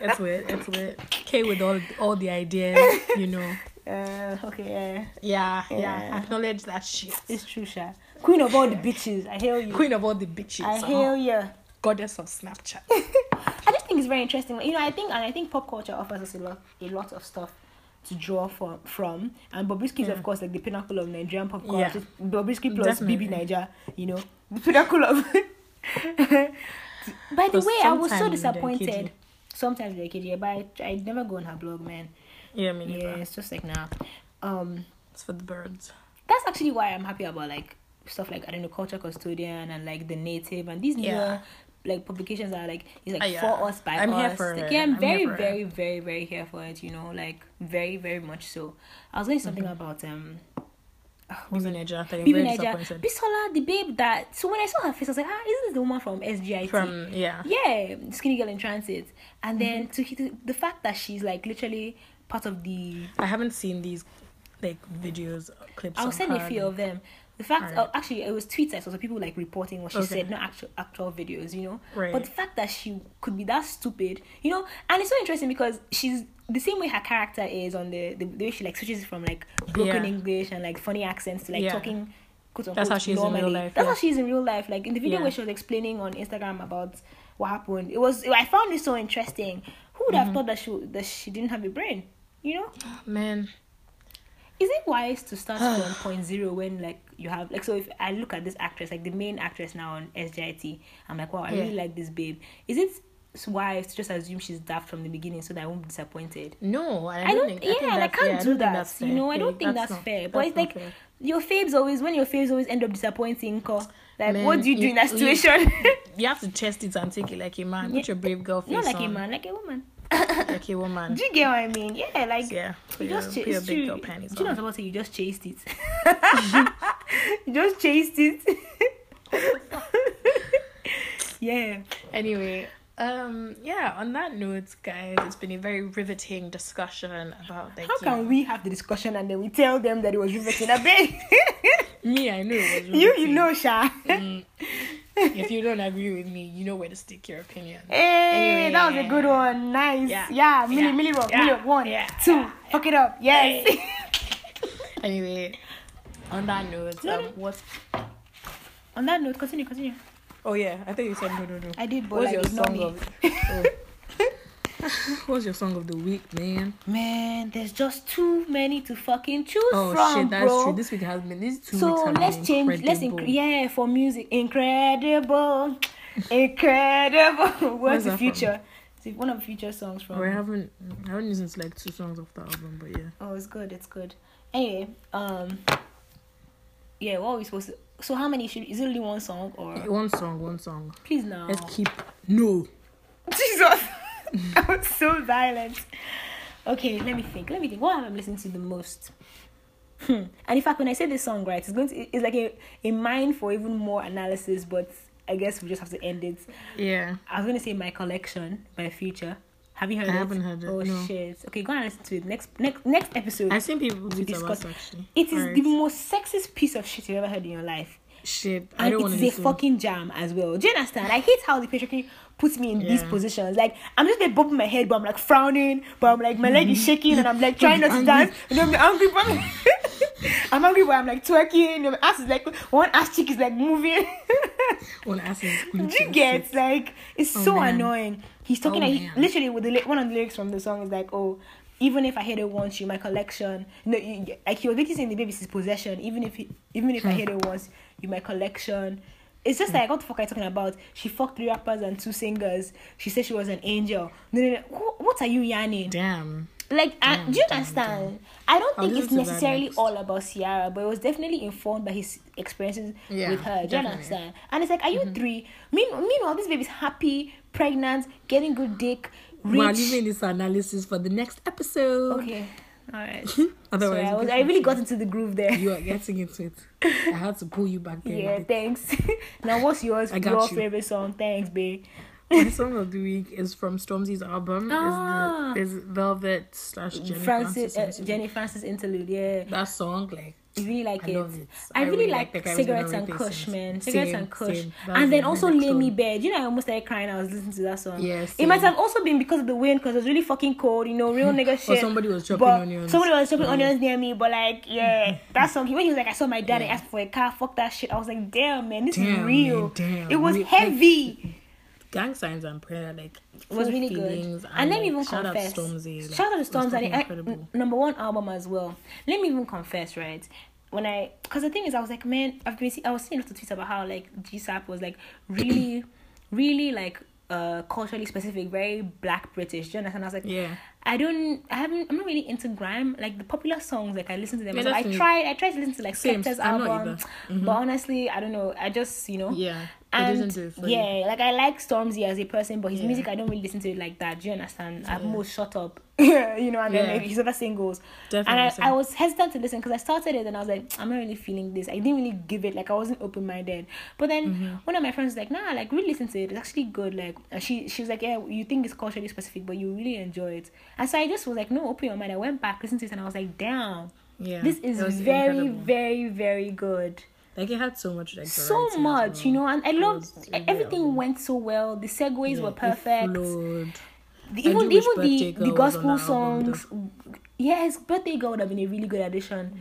[SPEAKER 2] That's weird. That's weird. Okay, with all all the ideas, you know.
[SPEAKER 1] Uh, okay, yeah,
[SPEAKER 2] Yeah, yeah.
[SPEAKER 1] Yeah.
[SPEAKER 2] Acknowledge that shit.
[SPEAKER 1] it's true, Sha. Queen of all the bitches. I hail you.
[SPEAKER 2] Queen of all the bitches.
[SPEAKER 1] I
[SPEAKER 2] uh-huh.
[SPEAKER 1] hail you.
[SPEAKER 2] Goddess of Snapchat.
[SPEAKER 1] I just think it's very interesting. You know, I think and I think pop culture offers us a lot, a lot of stuff to draw from. From and Bobrisky is of course like the pinnacle of Nigerian pop culture.
[SPEAKER 2] Yeah.
[SPEAKER 1] Bobrisky plus
[SPEAKER 2] Definitely.
[SPEAKER 1] BB Naija. You know, the pinnacle of. By the way, I was so
[SPEAKER 2] sometimes with their
[SPEAKER 1] disappointed. Sometimes with the KG, but I, I never go on her blog, man.
[SPEAKER 2] Yeah, me neither.
[SPEAKER 1] Yeah, it's just like now. Um,
[SPEAKER 2] It's for the birds.
[SPEAKER 1] that's actually why I'm happy about like stuff like I don't know culture custodian and like the native and these
[SPEAKER 2] Yeah.
[SPEAKER 1] newer like publications are like it's like
[SPEAKER 2] Ah, yeah.
[SPEAKER 1] for us by
[SPEAKER 2] I'm
[SPEAKER 1] us.
[SPEAKER 2] here for
[SPEAKER 1] like,
[SPEAKER 2] it.
[SPEAKER 1] yeah, I'm,
[SPEAKER 2] I'm here
[SPEAKER 1] very
[SPEAKER 2] for it.
[SPEAKER 1] very very very here for it. You know, like very very much so. I was going to say something
[SPEAKER 2] Mm-hmm.
[SPEAKER 1] about um.
[SPEAKER 2] Bibi Naija. that I'm
[SPEAKER 1] Bibi
[SPEAKER 2] very
[SPEAKER 1] Naija,
[SPEAKER 2] disappointed.
[SPEAKER 1] Bisola, the babe that. So when I saw her face, I was like, ah, isn't this the woman from SGIT?
[SPEAKER 2] From yeah.
[SPEAKER 1] yeah, skinny girl in transit, and
[SPEAKER 2] Mm-hmm.
[SPEAKER 1] then to to the fact that she's like literally part of the
[SPEAKER 2] I haven't seen these like videos clips.
[SPEAKER 1] I'll send a few of them. The fact, oh, actually, it was tweets I saw, so people like reporting what she
[SPEAKER 2] Okay.
[SPEAKER 1] said, not actual actual videos, you know.
[SPEAKER 2] Right.
[SPEAKER 1] But the fact that she could be that stupid, you know, and it's so interesting because she's the same way her character is on the the, the way she like switches from like broken
[SPEAKER 2] Yeah.
[SPEAKER 1] English and like funny accents to like
[SPEAKER 2] Yeah.
[SPEAKER 1] talking. Quote,
[SPEAKER 2] That's
[SPEAKER 1] unquote,
[SPEAKER 2] how she is in real life,
[SPEAKER 1] That's
[SPEAKER 2] yeah.
[SPEAKER 1] how she is in real life. Like in the video where she was explaining on Instagram about what happened, it was I found it so interesting. Who would have
[SPEAKER 2] Mm-hmm.
[SPEAKER 1] thought that she that she didn't have a brain? You know.
[SPEAKER 2] Man,
[SPEAKER 1] Is it wise to start from point zero when like you have like so if I look at this actress like the main actress now on SGIT I'm like wow I really like this babe is it wise to just assume she's daft from the beginning so that I won't be disappointed
[SPEAKER 2] no, I,
[SPEAKER 1] I
[SPEAKER 2] don't think.
[SPEAKER 1] yeah
[SPEAKER 2] think
[SPEAKER 1] and I can't
[SPEAKER 2] yeah,
[SPEAKER 1] do that you know I don't think that's,
[SPEAKER 2] not-
[SPEAKER 1] fair but it's like
[SPEAKER 2] fair.
[SPEAKER 1] your faves always when your faves always end up disappointing ko, like
[SPEAKER 2] Man,
[SPEAKER 1] what do you do
[SPEAKER 2] you-
[SPEAKER 1] in that situation
[SPEAKER 2] you have to test it and take it like a man.
[SPEAKER 1] Yeah.
[SPEAKER 2] Put your brave girl face
[SPEAKER 1] not like a man like a woman
[SPEAKER 2] like a woman.
[SPEAKER 1] do you get what I mean yeah like
[SPEAKER 2] yeah,
[SPEAKER 1] you
[SPEAKER 2] your,
[SPEAKER 1] just
[SPEAKER 2] your big girl panties
[SPEAKER 1] Do you know what. I'm about to say? You just chased it. you just chased it. yeah.
[SPEAKER 2] Anyway, um, yeah. On that note, guys, it's been a very riveting discussion about like
[SPEAKER 1] How
[SPEAKER 2] you
[SPEAKER 1] can
[SPEAKER 2] know-
[SPEAKER 1] we have the discussion and then we tell them that it was riveting a bit?
[SPEAKER 2] me. I know it was
[SPEAKER 1] you, you know, Sha.
[SPEAKER 2] Mm. If you don't agree with me, you know where to stick your opinion.
[SPEAKER 1] Hey, that was a good one. Nice.
[SPEAKER 2] Yeah.
[SPEAKER 1] Yeah, milli,
[SPEAKER 2] Yeah.
[SPEAKER 1] milli rock,
[SPEAKER 2] Yeah.
[SPEAKER 1] milli rock. One,
[SPEAKER 2] Yeah.
[SPEAKER 1] two,
[SPEAKER 2] Yeah.
[SPEAKER 1] fuck it up. Yes.
[SPEAKER 2] Anyway, on that note, um, what?
[SPEAKER 1] On that note, continue, continue.
[SPEAKER 2] Oh yeah, I think you said no, no, no.
[SPEAKER 1] I did, but
[SPEAKER 2] What's
[SPEAKER 1] like,
[SPEAKER 2] your
[SPEAKER 1] ignore
[SPEAKER 2] song
[SPEAKER 1] me.
[SPEAKER 2] of? Oh. What's your song of the week, man?
[SPEAKER 1] Man, there's just too many to fucking choose
[SPEAKER 2] Oh
[SPEAKER 1] from,
[SPEAKER 2] shit, that's
[SPEAKER 1] bro.
[SPEAKER 2] true. This week has been these two
[SPEAKER 1] so
[SPEAKER 2] weeks have
[SPEAKER 1] let's
[SPEAKER 2] been
[SPEAKER 1] change let's
[SPEAKER 2] incredible.
[SPEAKER 1] inc- yeah for music incredible incredible what's the future it's one of the future songs from
[SPEAKER 2] Oh, I haven't I haven't listened to like two songs of the album, but yeah.
[SPEAKER 1] oh it's good it's good anyway um yeah what are we supposed to so how many should is it only one song or
[SPEAKER 2] One song, one song.
[SPEAKER 1] please now
[SPEAKER 2] Let's keep no.
[SPEAKER 1] jesus that was so violent okay let me think let me think what have i listened to the most Hmm. And in fact, when I say this song, right, it's going to it's like a, a mine for even more analysis, but I guess we just have to end it.
[SPEAKER 2] Yeah.
[SPEAKER 1] I was gonna say my collection by Future. Have you heard
[SPEAKER 2] I
[SPEAKER 1] it?
[SPEAKER 2] haven't heard it,
[SPEAKER 1] Oh
[SPEAKER 2] no.
[SPEAKER 1] shit. Okay, go and listen to it. Next next next episode.
[SPEAKER 2] I've seen people tweet about
[SPEAKER 1] discuss-
[SPEAKER 2] it
[SPEAKER 1] is
[SPEAKER 2] Alright.
[SPEAKER 1] the most sexist piece of shit you've ever heard in your life.
[SPEAKER 2] Shit. I
[SPEAKER 1] And
[SPEAKER 2] don't want
[SPEAKER 1] it's a fucking jam as well. Do you understand? I hate how the patriarchy puts me in these positions. Like I'm just like bumping my head, but I'm like frowning, but I'm like my leg is shaking and I'm like trying not to dance. And I'm angry, but I'm, I'm angry, but I'm like twerking. My ass is like one ass cheek is like moving.
[SPEAKER 2] One ass is
[SPEAKER 1] Do you get like it's
[SPEAKER 2] Oh,
[SPEAKER 1] so
[SPEAKER 2] man.
[SPEAKER 1] annoying. He's talking
[SPEAKER 2] Oh,
[SPEAKER 1] like he- literally with the one of the lyrics from the song is like, oh, even if I hate it once, you my collection. No, you, like was basically saying the baby's his possession. Even if he, even if I
[SPEAKER 2] Hmm.
[SPEAKER 1] hate it once, you my collection. It's just like what the fuck are you talking about? She fucked three rappers and two singers. She said she was an angel. No, no, no. What are you yarning?
[SPEAKER 2] Damn.
[SPEAKER 1] Like,
[SPEAKER 2] Damn,
[SPEAKER 1] do you
[SPEAKER 2] damn,
[SPEAKER 1] understand? I don't think it's
[SPEAKER 2] listen to that
[SPEAKER 1] necessarily all about Ciara, but it was definitely informed by his experiences
[SPEAKER 2] Yeah,
[SPEAKER 1] with her. Do you understand? And it's like, are you three? Mean- meanwhile, this baby's happy, pregnant, getting good dick,
[SPEAKER 2] We're
[SPEAKER 1] reach.
[SPEAKER 2] leaving this analysis for the next episode.
[SPEAKER 1] Okay. All right.
[SPEAKER 2] Otherwise,
[SPEAKER 1] Sorry, I, was, I really got into the groove there.
[SPEAKER 2] You are getting into it. I had to pull you back there.
[SPEAKER 1] yeah, thanks. now, what's yours?
[SPEAKER 2] I got
[SPEAKER 1] your
[SPEAKER 2] you.
[SPEAKER 1] favorite song? Thanks, babe.
[SPEAKER 2] My song of the week is from Stormzy's album.
[SPEAKER 1] Ah.
[SPEAKER 2] Is the is Velvet slash Jenny
[SPEAKER 1] Francis,
[SPEAKER 2] Francis.
[SPEAKER 1] uh. Jenny Francis interlude. Yeah,
[SPEAKER 2] That song, like
[SPEAKER 1] you really like
[SPEAKER 2] I
[SPEAKER 1] it.
[SPEAKER 2] it.
[SPEAKER 1] I,
[SPEAKER 2] I
[SPEAKER 1] really,
[SPEAKER 2] really
[SPEAKER 1] like,
[SPEAKER 2] like the guy who's
[SPEAKER 1] cigarettes and Kush, man. Cigarettes
[SPEAKER 2] Same,
[SPEAKER 1] and Kush, and then also "Lay Me. Bare." You know, I almost started crying. I was listening to that song.
[SPEAKER 2] Yeah,
[SPEAKER 1] it might have also been because of the wind, because it was really fucking cold. You know, real nigga shit.
[SPEAKER 2] or somebody was chopping onions.
[SPEAKER 1] Somebody was chopping
[SPEAKER 2] Yeah.
[SPEAKER 1] onions near me, but like, yeah, that song. When he was like, "I saw my dad and asked for a car," fuck that shit. I was like, "Damn, man, this is real."
[SPEAKER 2] man, damn.
[SPEAKER 1] It was
[SPEAKER 2] We- like-
[SPEAKER 1] heavy.
[SPEAKER 2] Gang signs and prayer, like
[SPEAKER 1] It was really good. And let me even
[SPEAKER 2] shout
[SPEAKER 1] confess.
[SPEAKER 2] Out Stormzy, like,
[SPEAKER 1] shout out to and I,
[SPEAKER 2] incredible.
[SPEAKER 1] number one album as well. Let me even confess, right? When I, because the thing is, I was like, man, I've been, see, I was seeing lots of tweets about how like GSAP was like really, really like uh culturally specific, very black British. Do you understand? I was like,
[SPEAKER 2] Yeah.
[SPEAKER 1] I don't, I haven't, I'm not really into grime. Like the popular songs, like I listen to them.
[SPEAKER 2] Yeah,
[SPEAKER 1] So I tried, I tried to listen to like Skepta's album, but honestly, I don't know. I just, you know,
[SPEAKER 2] Yeah,
[SPEAKER 1] and
[SPEAKER 2] doesn't do it
[SPEAKER 1] yeah, like I like Stormzy as a person, but his
[SPEAKER 2] Yeah.
[SPEAKER 1] music I don't really listen to it like that. Do you understand? I'm
[SPEAKER 2] Yeah.
[SPEAKER 1] more shut up, you know, and then
[SPEAKER 2] Yeah.
[SPEAKER 1] maybe his other singles.
[SPEAKER 2] Definitely
[SPEAKER 1] and I. I was hesitant to listen because I started it and I was like, I'm not really feeling this. I didn't really give it like I wasn't open minded. But then
[SPEAKER 2] Mm-hmm.
[SPEAKER 1] one of my friends was like, Nah, like really listen to it. It's actually good. Like and she she was like, Yeah, you think it's culturally specific, but you really enjoy it. And so I just was like, No, open your mind. I went back, listened to it, and I was like, Damn,
[SPEAKER 2] Yeah,
[SPEAKER 1] this is very,
[SPEAKER 2] incredible.
[SPEAKER 1] very, very good
[SPEAKER 2] like it had so much like
[SPEAKER 1] so much,
[SPEAKER 2] well.
[SPEAKER 1] you know, and I loved
[SPEAKER 2] really
[SPEAKER 1] everything
[SPEAKER 2] well.
[SPEAKER 1] went so well. The segues
[SPEAKER 2] Yeah,
[SPEAKER 1] were perfect. The- even even the, the gospel
[SPEAKER 2] that album,
[SPEAKER 1] songs. Yes, birthday girl would have been a really good addition.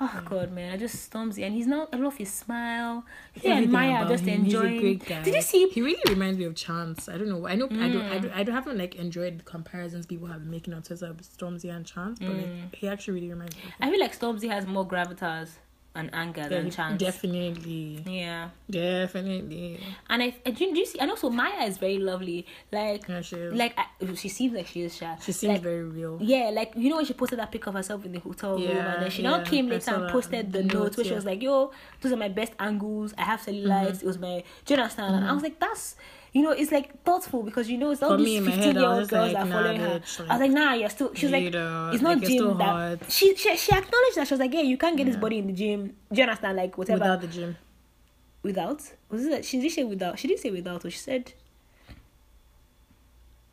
[SPEAKER 1] Oh god, man, I just Stormzy, and he's not. I love his smile. He and Maya are just
[SPEAKER 2] him.
[SPEAKER 1] Enjoying. Did you see?
[SPEAKER 2] He really reminds me of Chance. I don't know. I know. I don't. I
[SPEAKER 1] Mm.
[SPEAKER 2] don't. I don't haven't like enjoyed the comparisons people have been making on Twitter with Stormzy and Chance, but
[SPEAKER 1] Mm.
[SPEAKER 2] like he actually really reminds me.
[SPEAKER 1] I feel like Stormzy has more gravitas and anger
[SPEAKER 2] Yeah,
[SPEAKER 1] than Chance.
[SPEAKER 2] Definitely.
[SPEAKER 1] yeah,
[SPEAKER 2] Definitely.
[SPEAKER 1] and I, I do, do you see? And also Maya is very lovely. Like,
[SPEAKER 2] Yeah, she
[SPEAKER 1] like I, oh, she seems like she is shy.
[SPEAKER 2] She seems
[SPEAKER 1] like,
[SPEAKER 2] very real.
[SPEAKER 1] Yeah, like you know when she posted that pic of herself in the hotel room, and then she now came later and posted the, notes
[SPEAKER 2] notes,
[SPEAKER 1] where she was like, "Yo, those are my best angles. I have cellulites. Mm-hmm. It was my, do you understand?" And I mm-hmm. was like, "That's." You know, it's like thoughtful because you know it's all
[SPEAKER 2] For
[SPEAKER 1] these
[SPEAKER 2] in my head, I
[SPEAKER 1] fifteen year
[SPEAKER 2] was
[SPEAKER 1] old girls
[SPEAKER 2] like,
[SPEAKER 1] that are
[SPEAKER 2] nah,
[SPEAKER 1] following her.
[SPEAKER 2] bitch,
[SPEAKER 1] I was
[SPEAKER 2] like,
[SPEAKER 1] like, "Nah, you're still." She was like,
[SPEAKER 2] know,
[SPEAKER 1] "It's not
[SPEAKER 2] like,
[SPEAKER 1] gym that."
[SPEAKER 2] hot.
[SPEAKER 1] She, she she acknowledged that she was like, "Yeah, you can't get this body in the gym. Do you understand? Like whatever
[SPEAKER 2] Without the gym.
[SPEAKER 1] without was it? She didn't say without. She didn't say without. Or she said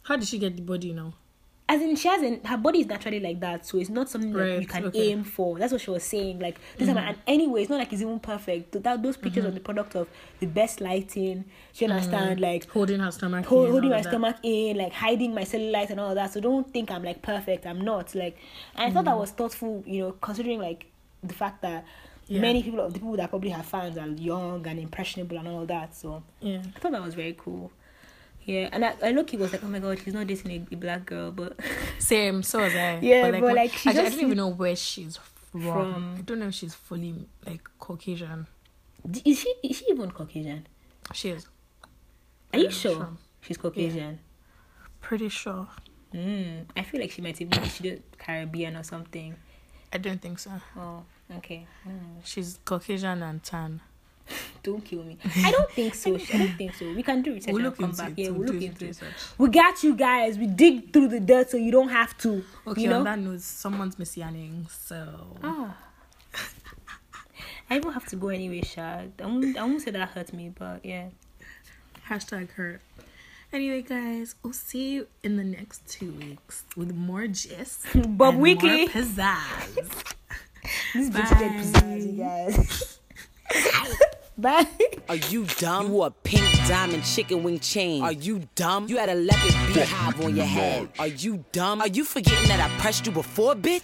[SPEAKER 2] How did she get the body now?
[SPEAKER 1] As in she hasn't her body is naturally like that so it's not something that you can
[SPEAKER 2] okay. Mm-hmm.
[SPEAKER 1] aim for that's what she was saying like this time mm. and anyway it's not like it's even perfect Th- that those pictures mm-hmm. are the product of the best lighting do you mm. understand like
[SPEAKER 2] Holding her stomach.
[SPEAKER 1] hold,
[SPEAKER 2] in,
[SPEAKER 1] holding my stomach in like hiding my cellulite and all that so don't think i'm like perfect i'm not like and i thought that was thoughtful you know considering like the fact that
[SPEAKER 2] Yeah.
[SPEAKER 1] many people the people that probably have fans are young and impressionable and all that so
[SPEAKER 2] Yeah.
[SPEAKER 1] I thought that was very cool. Yeah, and I, I look, he was like, oh my god, she's not dating a, a black girl, but
[SPEAKER 2] Same. So was I.
[SPEAKER 1] Yeah, but,
[SPEAKER 2] what-
[SPEAKER 1] like, she
[SPEAKER 2] I
[SPEAKER 1] just
[SPEAKER 2] don't even know where she's from.
[SPEAKER 1] From-
[SPEAKER 2] I don't know if she's fully like Caucasian.
[SPEAKER 1] Is she is she even Caucasian?
[SPEAKER 2] She is.
[SPEAKER 1] Are you sure
[SPEAKER 2] sure.
[SPEAKER 1] she's Caucasian?
[SPEAKER 2] Pretty sure.
[SPEAKER 1] Mm, I feel like she might even be she did Caribbean or something.
[SPEAKER 2] I don't think so.
[SPEAKER 1] Oh, okay. Mm.
[SPEAKER 2] She's Caucasian and tan.
[SPEAKER 1] Don't kill me. I don't think so. I don't think so. We can do research
[SPEAKER 2] We'll
[SPEAKER 1] and
[SPEAKER 2] look
[SPEAKER 1] come back.
[SPEAKER 2] it.
[SPEAKER 1] Yeah,
[SPEAKER 2] We'll
[SPEAKER 1] look into it.
[SPEAKER 2] research.
[SPEAKER 1] We got you guys. We dig through the dirt so you don't have to.
[SPEAKER 2] Okay,
[SPEAKER 1] you know?
[SPEAKER 2] on that note, someone's messianing, so
[SPEAKER 1] Ah. I even have to go anyway, Sha. I won't, I won't say that hurt me, but yeah.
[SPEAKER 2] hashtag hurt. Anyway, guys, we'll see you in the next two weeks with more gist.
[SPEAKER 1] Bob
[SPEAKER 2] and
[SPEAKER 1] Weekly.
[SPEAKER 2] More pizzazz.
[SPEAKER 1] This bitch get pizzazz, you guys. Bye.
[SPEAKER 3] Are you dumb? You a pink diamond chicken wing chain. Are you dumb? You had a leopard beehive on your head. Are you dumb? Are you forgetting that I pressed you before, bitch?